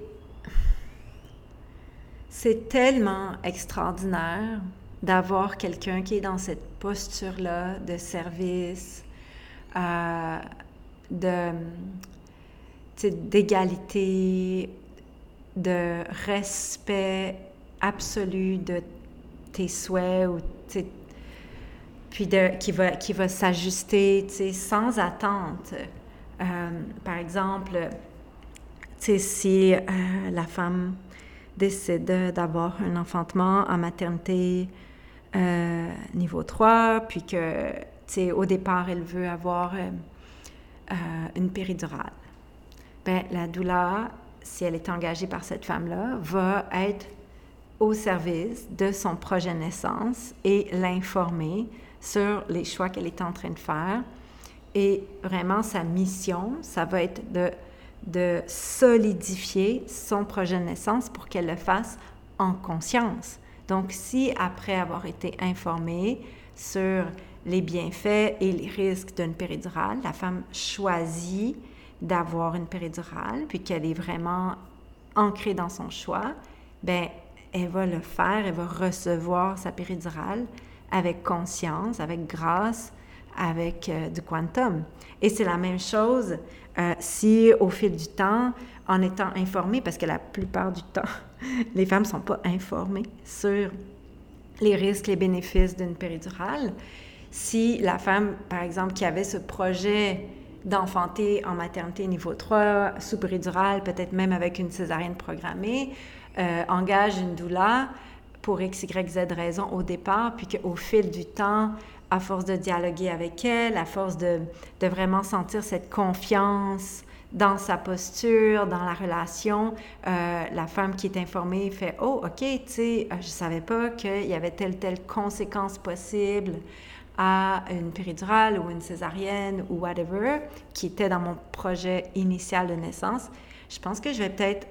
c'est tellement extraordinaire d'avoir quelqu'un qui est dans cette posture-là de service, de, d'égalité, de respect absolu de tes souhaits ou puis de, qui va, qui va s'ajuster sans attente. Euh, par exemple, si euh, la femme décide d'avoir un enfantement en maternité euh, niveau 3, puis que au départ, elle veut avoir une péridurale. Ben, la douleur, si elle est engagée par cette femme-là, va être au service de son projet de naissance et l'informer sur les choix qu'elle est en train de faire. Et vraiment, sa mission, ça va être de, de solidifier son projet de naissance pour qu'elle le fasse en conscience. Donc, si après avoir été informée sur les bienfaits et les risques d'une péridurale, la femme choisit d'avoir une péridurale, puis qu'elle est vraiment ancrée dans son choix, ben elle va le faire, elle va recevoir sa péridurale avec conscience, avec grâce, avec euh, du quantum. Et c'est la même chose euh, si au fil du temps, en étant informée, parce que la plupart du temps, (laughs) les femmes ne sont pas informées sur les risques, les bénéfices d'une péridurale, si la femme, par exemple, qui avait ce projet d'enfanter en maternité niveau 3, sous péridurale, peut-être même avec une césarienne programmée, euh, engage une doula pour X, Y, Z raison au départ, puis qu'au fil du temps, à force de dialoguer avec elle, à force de, vraiment sentir cette confiance dans sa posture, dans la relation, euh, la femme qui est informée fait Oh, OK, tu sais, euh, je savais pas qu'il y avait telle, telle conséquence possible à une péridurale ou une césarienne ou whatever, qui était dans mon projet initial de naissance. Je pense que je vais peut-être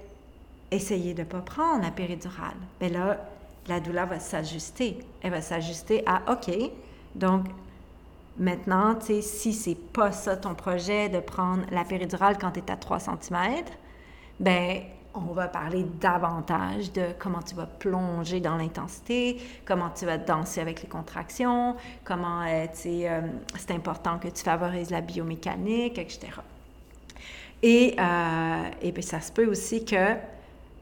essayer de ne pas prendre la péridurale. Mais là, la douleur va s'ajuster. Elle va s'ajuster à OK. Donc, maintenant, tu sais, si c'est pas ça ton projet de prendre la péridurale quand tu es à 3 cm, ben on va parler davantage de comment tu vas plonger dans l'intensité, comment tu vas danser avec les contractions, comment euh, euh, c'est important que tu favorises la biomécanique, etc. Et, euh, et puis ça se peut aussi que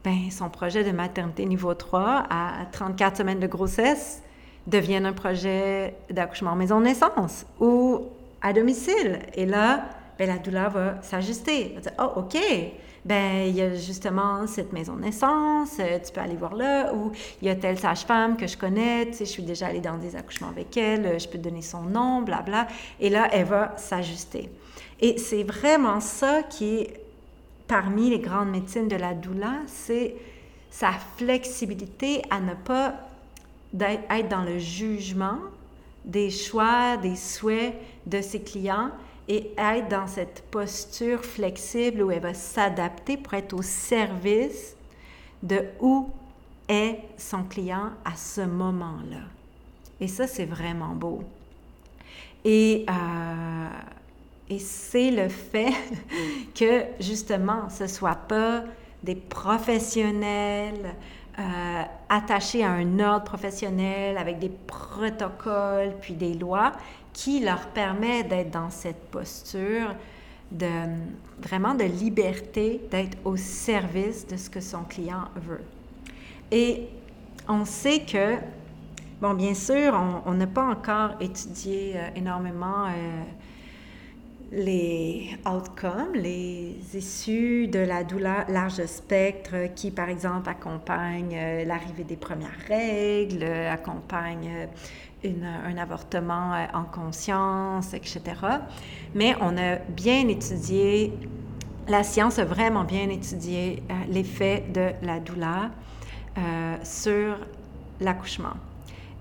ben, son projet de maternité niveau 3 à 34 semaines de grossesse devienne un projet d'accouchement en maison de naissance ou à domicile. Et là, ben, la douleur va s'ajuster. Oh, OK, ben il y a justement cette maison naissance, euh, tu peux aller voir là, ou il y a telle sage-femme que je connais, tu sais, je suis déjà allée dans des accouchements avec elle, euh, je peux te donner son nom, blabla. Et là, elle va s'ajuster. Et c'est vraiment ça qui est parmi les grandes médecines de la doula, c'est sa flexibilité à ne pas être dans le jugement des choix, des souhaits de ses clients et être dans cette posture flexible où elle va s'adapter pour être au service de où est son client à ce moment-là. Et ça, c'est vraiment beau. Et euh, et c'est le fait (laughs) que, justement, ce ne soit pas des professionnels euh, attachés à un ordre professionnel avec des protocoles puis des lois qui leur permet d'être dans cette posture de vraiment de liberté, d'être au service de ce que son client veut. Et on sait que, bon, bien sûr, on n'a pas encore étudié euh, énormément euh, les outcomes, les issues de la douleur large spectre qui, par exemple, accompagnent euh, l'arrivée des premières règles, accompagnent euh, un avortement euh, en conscience, etc. Mais on a bien étudié, la science a vraiment bien étudié l'effet de la douleur sur l'accouchement.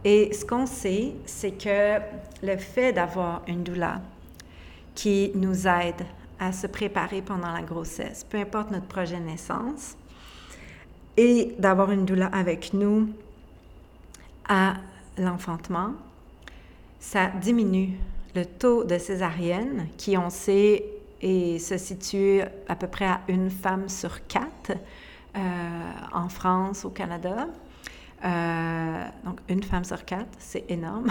Et ce qu'on sait, c'est que le fait d'avoir une douleur, qui nous aide à se préparer pendant la grossesse, peu importe notre projet de naissance, et d'avoir une douleur avec nous à l'enfantement, ça diminue le taux de césarienne qui, on sait, et se situe à peu près à une femme sur quatre euh, en France, au Canada. Euh, donc, une femme sur quatre, c'est énorme.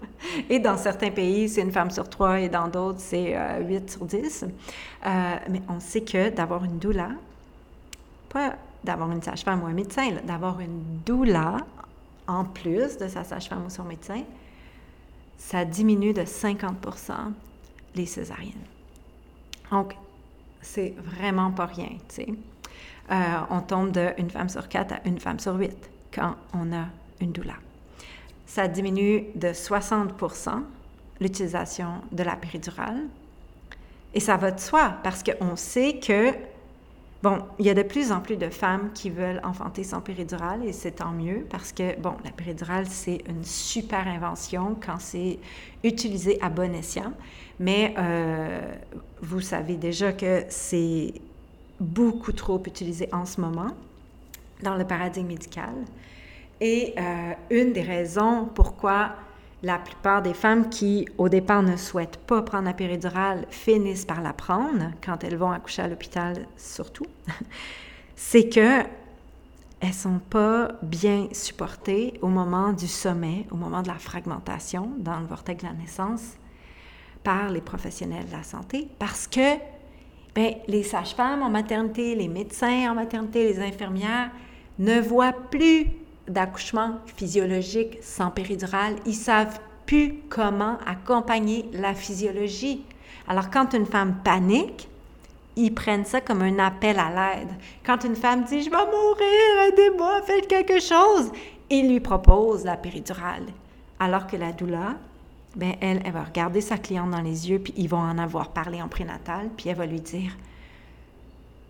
(laughs) et dans certains pays, c'est une femme sur trois et dans d'autres, c'est euh, 8 sur 10. Euh, mais on sait que d'avoir une doula, pas d'avoir une sage-femme ou un médecin, d'avoir une doula en plus de sa sage-femme ou son médecin, ça diminue de 50% les césariennes. Donc, c'est vraiment pas rien, tu sais. Euh, on tombe d'une femme sur quatre à une femme sur huit quand on a une doula. Ça diminue de 60% l'utilisation de la péridurale. Et ça va de soi parce qu'on sait que Bon, il y a de plus en plus de femmes qui veulent enfanter sans péridurale et c'est tant mieux parce que, bon, la péridurale, c'est une super invention quand c'est utilisé à bon escient, mais euh, vous savez déjà que c'est beaucoup trop utilisé en ce moment dans le paradigme médical. Et euh, une des raisons pourquoi la plupart des femmes qui, au départ, ne souhaitent pas prendre la péridurale finissent par la prendre, quand elles vont accoucher à l'hôpital surtout, (laughs) c'est que elles sont pas bien supportées au moment du sommet, au moment de la fragmentation dans le vortex de la naissance par les professionnels de la santé parce que ben, les sages-femmes en maternité, les médecins en maternité, les infirmières ne voient plus d'accouchement physiologique sans péridurale, ils savent plus comment accompagner la physiologie. Alors quand une femme panique, ils prennent ça comme un appel à l'aide. Quand une femme dit je vais mourir, aidez-moi, faites quelque chose, ils lui proposent la péridurale. Alors que la doula, ben elle, elle va regarder sa cliente dans les yeux, puis ils vont en avoir parlé en prénatal, puis elle va lui dire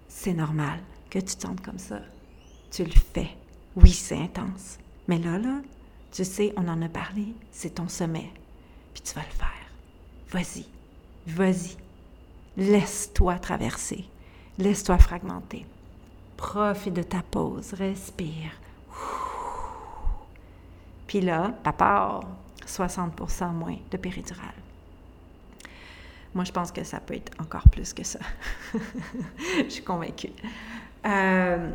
c'est normal que tu te comme ça. Tu le fais. Oui, c'est intense. Mais là, là, tu sais, on en a parlé, c'est ton sommet. Puis tu vas le faire. Vas-y, vas-y. Laisse-toi traverser. Laisse-toi fragmenter. Profite de ta pause. Respire. Puis là, papa, 60% moins de péridurale. Moi, je pense que ça peut être encore plus que ça. (laughs) je suis convaincue. Euh,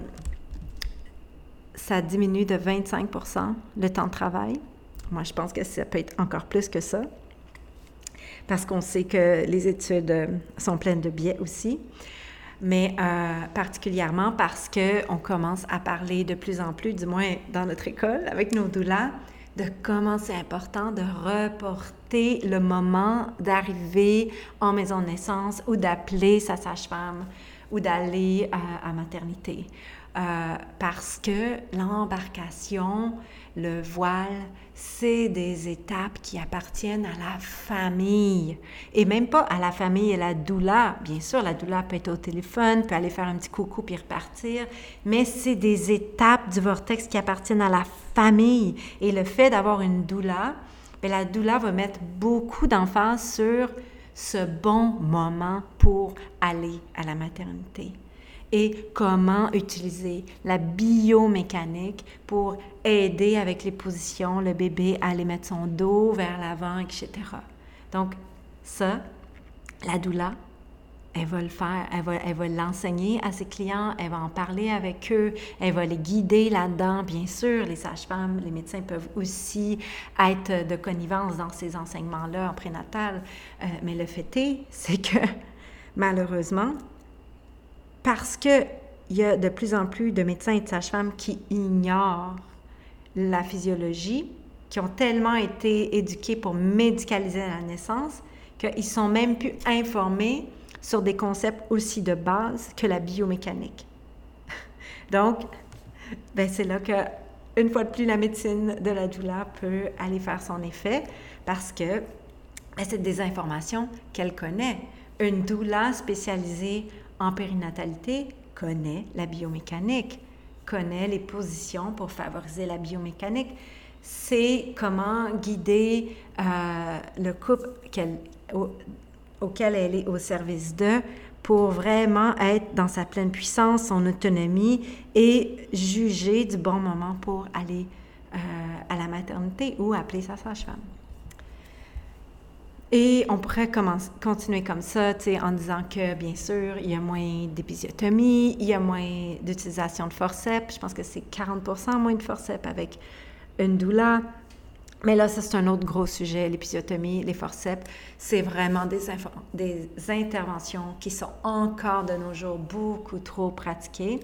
ça diminue de 25% le temps de travail. Moi, je pense que ça peut être encore plus que ça, parce qu'on sait que les études euh, sont pleines de biais aussi, mais euh, particulièrement parce qu'on commence à parler de plus en plus, du moins dans notre école, avec nos doulas, de comment c'est important de reporter le moment d'arriver en maison de naissance ou d'appeler sa sage-femme ou d'aller à, à maternité euh, parce que l'embarcation, le voile, c'est des étapes qui appartiennent à la famille et même pas à la famille et la doula. Bien sûr, la doula peut être au téléphone, peut aller faire un petit coucou puis repartir, mais c'est des étapes du vortex qui appartiennent à la famille. Et le fait d'avoir une doula, bien, la doula va mettre beaucoup d'emphase sur ce bon moment pour aller à la maternité et comment utiliser la biomécanique pour aider avec les positions le bébé à aller mettre son dos vers l'avant, etc. Donc, ça, la doula, elle va le faire, elle va, l'enseigner à ses clients, elle va en parler avec eux, elle va les guider là-dedans. Bien sûr, les sages-femmes, les médecins peuvent aussi être de connivence dans ces enseignements-là en prénatal, euh, mais le fait est, c'est que (laughs) malheureusement, parce qu'il y a de plus en plus de médecins et de sages-femmes qui ignorent la physiologie, qui ont tellement été éduqués pour médicaliser la naissance, qu'ils sont même plus informés sur des concepts aussi de base que la biomécanique. (laughs) Donc, ben c'est là que, une fois de plus, la médecine de la doula peut aller faire son effet parce que ben, c'est des informations qu'elle connaît. Une doula spécialisée en périnatalité connaît la biomécanique, connaît les positions pour favoriser la biomécanique. C'est comment guider euh, le couple auquel elle est au service de pour vraiment être dans sa pleine puissance, son autonomie et juger du bon moment pour aller euh, à la maternité ou appeler sa sage-femme. Et on pourrait continuer comme ça, en disant que, bien sûr, il y a moins d'épisiotomie, il y a moins d'utilisation de forceps. Je pense que c'est 40% moins de forceps avec une doula. Mais là, ça, c'est un autre gros sujet, l'épisiotomie, les forceps. C'est vraiment des, des interventions qui sont encore de nos jours beaucoup trop pratiquées.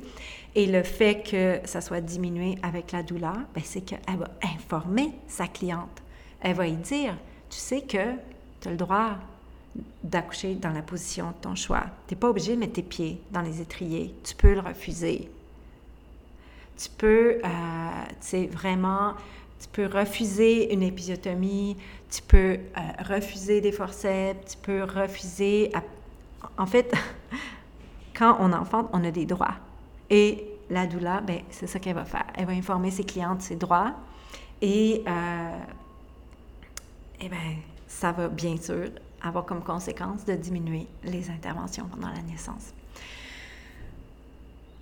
Et le fait que ça soit diminué avec la douleur, ben, c'est qu'elle va informer sa cliente. Elle va lui dire, tu sais que le droit d'accoucher dans la position de ton choix. Tu n'es pas obligé de mettre tes pieds dans les étriers. Tu peux le refuser. Tu peux, euh, vraiment tu peux refuser une épisiotomie, tu peux euh, refuser des forceps, tu peux refuser... En fait, (laughs) quand on enfante, on a des droits. Et la doula, ben, c'est ça qu'elle va faire. Elle va informer ses clientes de ses droits et, euh, et ben, ça va bien sûr avoir comme conséquence de diminuer les interventions pendant la naissance.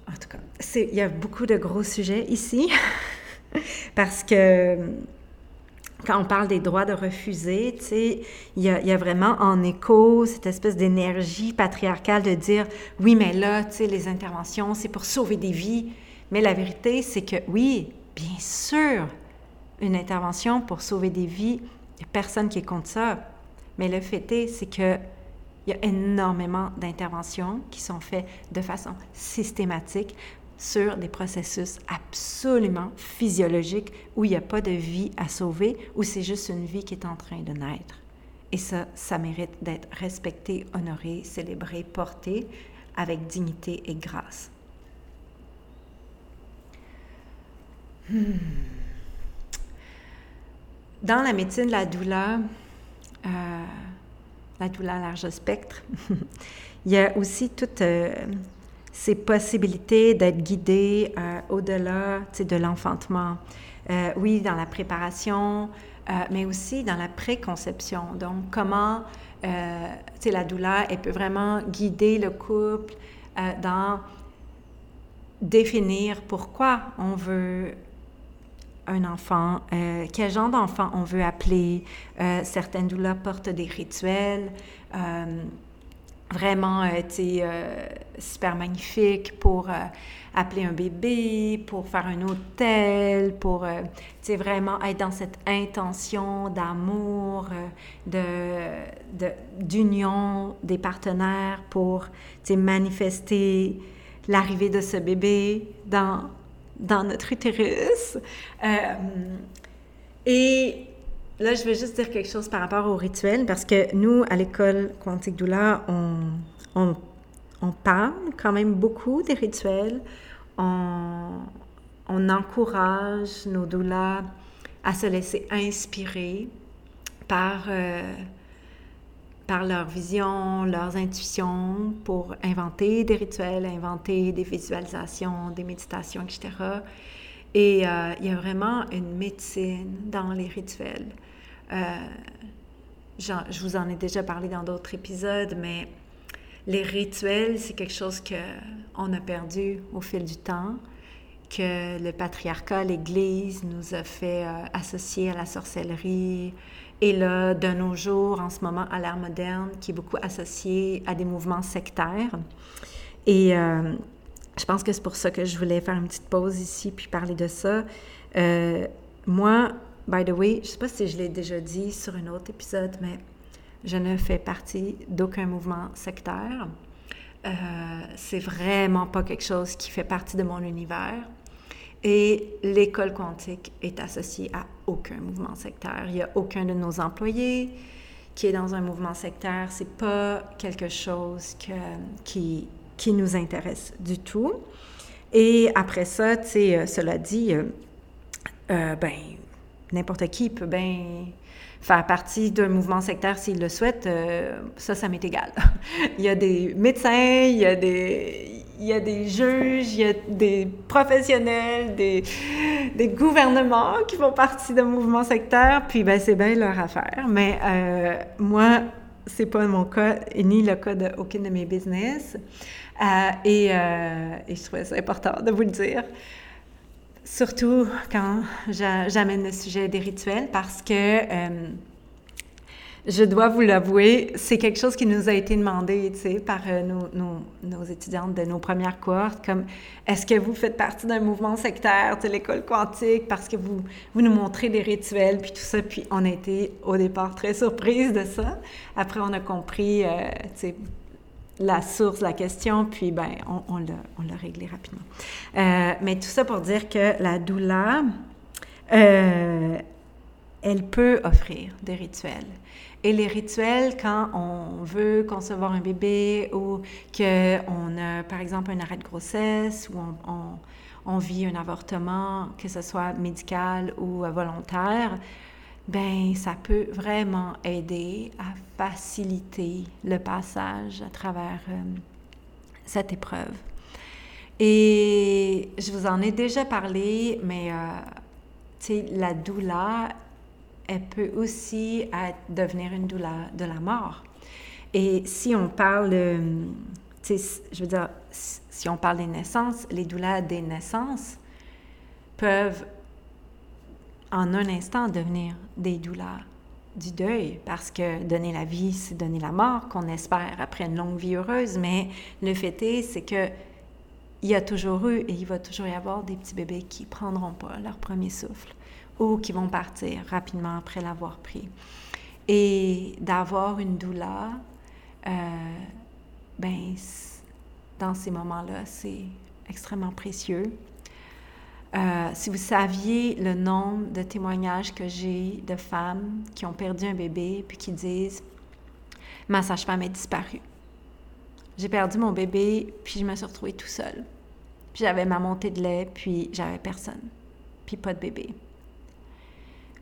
En tout cas, il y a beaucoup de gros sujets ici. (laughs) Parce que quand on parle des droits de refuser, il y a, vraiment en écho cette espèce d'énergie patriarcale de dire oui, mais là, les interventions, c'est pour sauver des vies. Mais la vérité, c'est que oui, bien sûr, une intervention pour sauver des vies, il n'y a personne qui est contre ça. Mais le fait est, c'est que il y a énormément d'interventions qui sont faites de façon systématique sur des processus absolument physiologiques où il n'y a pas de vie à sauver, où c'est juste une vie qui est en train de naître. Et ça, ça mérite d'être respecté, honoré, célébré, porté avec dignité et grâce. Hmm. Dans la médecine de la douleur, euh, la douleur large spectre, (laughs) il y a aussi toute euh, ces possibilités d'être guidé euh, au-delà de l'enfantement. Oui, dans la préparation, mais aussi dans la préconception. Donc, comment la douleur, peut vraiment guider le couple dans définir pourquoi on veut un enfant, quel genre d'enfant on veut appeler. certaines douleurs portent des rituels vraiment euh, euh, super magnifique pour euh, appeler un bébé, pour faire un hôtel, pour euh, vraiment être dans cette intention d'amour, de, d'union des partenaires pour manifester l'arrivée de ce bébé dans, dans notre utérus. et Là, je vais juste dire quelque chose par rapport au rituel, parce que nous, à l'école Quantique Doula, on, on, parle quand même beaucoup des rituels. On, on encourage nos doulas à se laisser inspirer par, euh, par leur vision, leurs intuitions pour inventer des rituels, inventer des visualisations, des méditations, etc. Et euh, il y a vraiment une médecine dans les rituels. Euh, je vous en ai déjà parlé dans d'autres épisodes, mais les rituels, c'est quelque chose qu'on a perdu au fil du temps, que le patriarcat, l'Église nous a fait euh, associer à la sorcellerie, et là, de nos jours, en ce moment, à l'ère moderne, qui est beaucoup associé à des mouvements sectaires. Et euh, je pense que c'est pour ça que je voulais faire une petite pause ici puis parler de ça. moi, By the way, je ne sais pas si je l'ai déjà dit sur un autre épisode, mais je ne fais partie d'aucun mouvement sectaire. Euh, c'est vraiment pas quelque chose qui fait partie de mon univers. Et l'école quantique est associée à aucun mouvement sectaire. Il n'y a aucun de nos employés qui est dans un mouvement sectaire. C'est pas quelque chose qui nous intéresse du tout. Et après ça, tu sais, euh, cela dit, euh, euh ben, n'importe qui peut bien faire partie d'un mouvement sectaire s'il le souhaite, euh, ça, ça m'est égal. (laughs) il y a des médecins, il y a des, il y a des juges, il y a des professionnels, des, gouvernements qui font partie d'un mouvement sectaire, puis ben, c'est bien leur affaire. Mais euh, moi, c'est pas mon cas, ni le cas d'aucune de, de mes business. Euh, et, et je trouvais ça important de vous le dire. Surtout quand j'amène le sujet des rituels parce que euh, je dois vous l'avouer, c'est quelque chose qui nous a été demandé, par euh, nos, étudiantes de nos premières cohortes, comme est-ce que vous faites partie d'un mouvement sectaire, de l'école quantique, parce que vous, nous montrez des rituels, puis tout ça, puis on a été au départ très surprise de ça. Après, on a compris, euh, la source la question, puis ben, on, l'a réglé rapidement. Euh, mais tout ça pour dire que la doula, elle peut offrir des rituels. Et les rituels, quand on veut concevoir un bébé ou qu'on a, par exemple, un arrêt de grossesse ou on, vit un avortement, que ce soit médical ou volontaire, ben ça peut vraiment aider à faciliter le passage à travers euh, cette épreuve. Et je vous en ai déjà parlé, mais euh, la douleur elle peut aussi devenir une douleur de la mort. Et si on parle, euh, je veux dire, si on parle des naissances, les douleurs des naissances peuvent en un instant devenir des douleurs du deuil, parce que donner la vie, c'est donner la mort, qu'on espère après une longue vie heureuse, mais le fait est, c'est que il y a toujours eu et il va toujours y avoir des petits bébés qui prendront pas leur premier souffle ou qui vont partir rapidement après l'avoir pris. Et d'avoir une douleur, euh, ben, dans ces moments-là, c'est extrêmement précieux. Euh, si vous saviez le nombre de témoignages que j'ai de femmes qui ont perdu un bébé puis qui disent Ma sage-femme est disparue. J'ai perdu mon bébé puis je me suis retrouvée tout seule. Puis j'avais ma montée de lait puis j'avais personne. Puis pas de bébé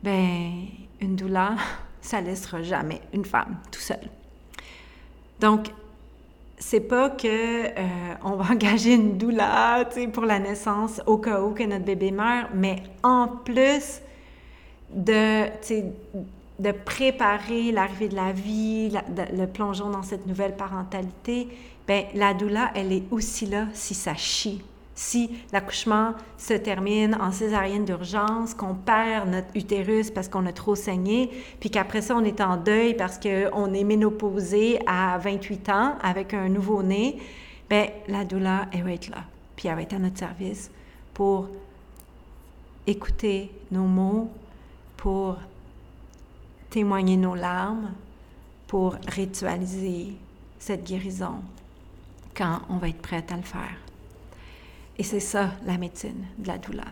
ben une douleur, (laughs) ça laissera jamais une femme tout seule. Donc, c'est pas que euh, on va (laughs) engager une douleur, pour la naissance au cas où que notre bébé meurt, mais en plus de, préparer l'arrivée de la vie, le plongeon dans cette nouvelle parentalité, ben la douleur, elle est aussi là si ça chie si l'accouchement se termine en césarienne d'urgence, qu'on perd notre utérus parce qu'on a trop saigné, puis qu'après ça, on est en deuil parce qu'on est ménopausé à 28 ans avec un nouveau-né, bien, la douleur, elle va être là. Puis elle va être à notre service pour écouter nos mots, pour témoigner nos larmes, pour ritualiser cette guérison quand on va être prête à le faire. Et c'est ça, la médecine de la douleur.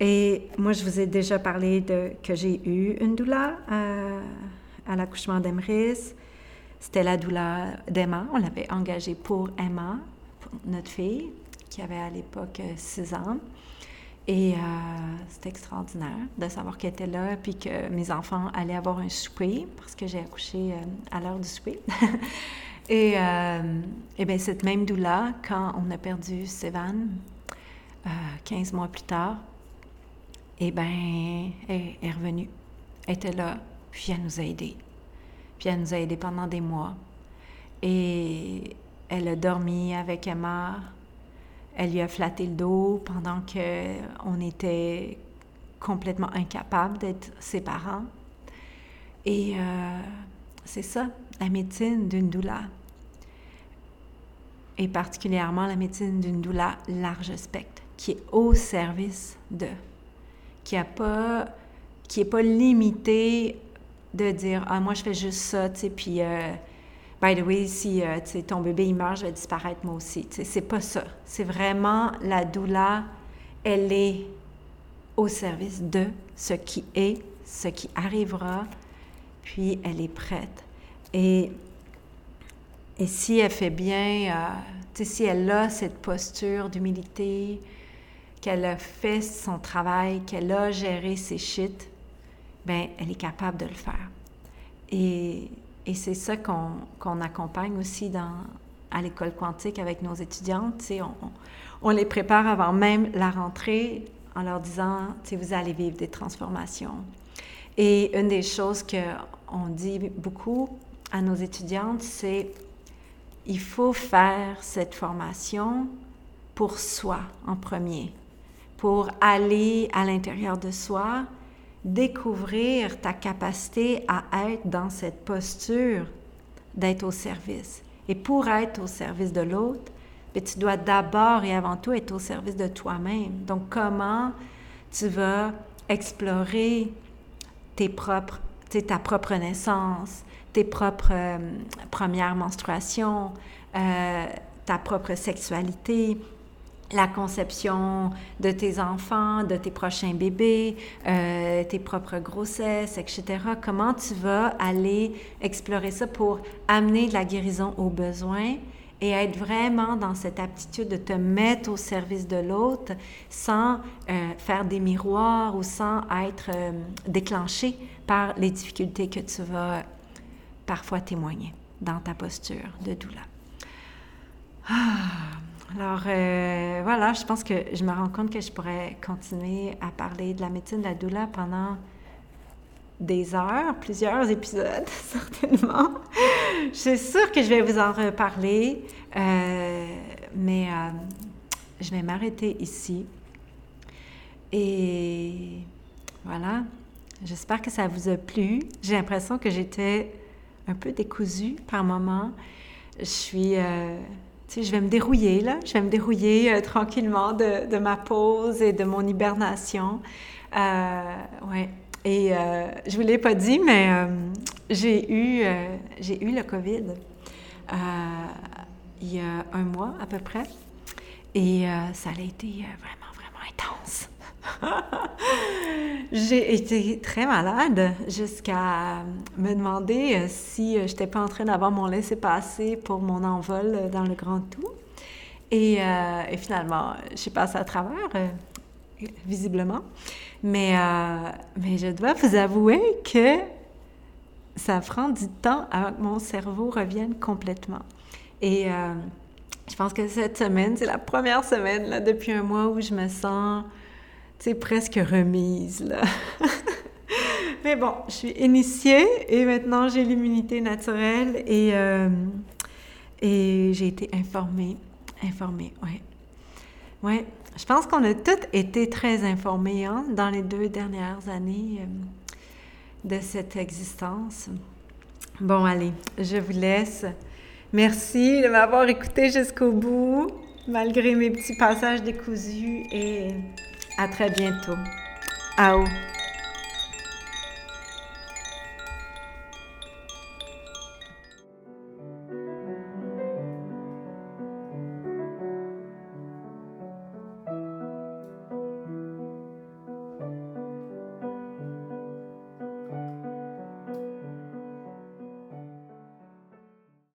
Et moi, je vous ai déjà parlé de que j'ai eu une douleur euh, à, l'accouchement d'Emrys. C'était la douleur d'Emma. On l'avait engagée pour Emma, notre fille, qui avait à l'époque 6 ans. Et euh, c'était extraordinaire de savoir qu'elle était là, puis que mes enfants allaient avoir un souper, parce que j'ai accouché euh, à l'heure du souper. (laughs) Et, euh, et bien, cette même douleur, quand on a perdu Sévan, euh, 15 mois plus tard, et eh bien, elle est revenue. Elle était là, puis elle nous a aidés. Puis elle nous a aidés pendant des mois. Et elle a dormi avec Emma. Elle lui a flatté le dos pendant qu'on était complètement incapables d'être ses parents. Et euh, c'est ça, la médecine d'une douleur. Et particulièrement la médecine d'une douleur large spectre, qui est au service de, qui n'est pas, pas limitée de dire Ah, moi je fais juste ça, tu sais, puis euh, by the way, si euh, ton bébé il meurt, je vais disparaître moi aussi. Tu sais, c'est pas ça. C'est vraiment la douleur, elle est au service de ce qui est, ce qui arrivera, puis elle est prête. Et, si elle fait bien, euh, si elle a cette posture d'humilité, qu'elle a fait son travail, qu'elle a géré ses shit, ben elle est capable de le faire. Et, c'est ça qu'on accompagne aussi à l'école quantique avec nos étudiantes. On, on les prépare avant même la rentrée en leur disant, vous allez vivre des transformations. Et une des choses qu'on dit beaucoup, à nos étudiantes, c'est il faut faire cette formation pour soi en premier, pour aller à l'intérieur de soi, découvrir ta capacité à être dans cette posture d'être au service. Et pour être au service de l'autre, ben, tu dois d'abord et avant tout être au service de toi-même. Donc, comment tu vas explorer ta propre naissance, tes propres euh, premières menstruations, euh, ta propre sexualité, la conception de tes enfants, de tes prochains bébés, euh, tes propres grossesses, etc. Comment tu vas aller explorer ça pour amener de la guérison aux besoins et être vraiment dans cette aptitude de te mettre au service de l'autre sans faire des miroirs ou sans être déclenché par les difficultés que tu vas parfois témoigner dans ta posture de douleur. Ah, alors euh, voilà, je pense que je me rends compte que je pourrais continuer à parler de la médecine de la douleur pendant des heures, plusieurs épisodes, (laughs) certainement. je suis sûre que je vais vous en reparler, euh, mais euh, je vais m'arrêter ici. Et voilà, j'espère que ça vous a plu. J'ai l'impression que j'étais un peu décousue par moments. Je suis... Euh, tu sais, je vais me dérouiller, là. Je vais me dérouiller tranquillement de, ma pause et de mon hibernation. ouais. Et euh, je ne vous l'ai pas dit, mais euh, j'ai eu, euh, j'ai eu le COVID il y a un mois à peu près. Et ça a été vraiment, vraiment intense. (laughs) j'ai été très malade jusqu'à me demander si je n'étais pas en train d'avoir mon laissez-passer pour mon envol dans le Grand Tout. Et, et finalement, j'ai passé à travers, visiblement. Mais, euh, mais je dois vous avouer que ça prend du temps avant que mon cerveau revienne complètement. Et euh, je pense que cette semaine, c'est la première semaine là, depuis un mois où je me sens presque remise. Là. (laughs) mais bon, je suis initiée et maintenant j'ai l'immunité naturelle et, euh, et j'ai été informée. Informée, oui. Oui, je pense qu'on a toutes été très informés hein, dans les deux dernières années euh, de cette existence. Bon, allez, je vous laisse. Merci de m'avoir écouté jusqu'au bout, malgré mes petits passages décousus, et à très bientôt. Ao.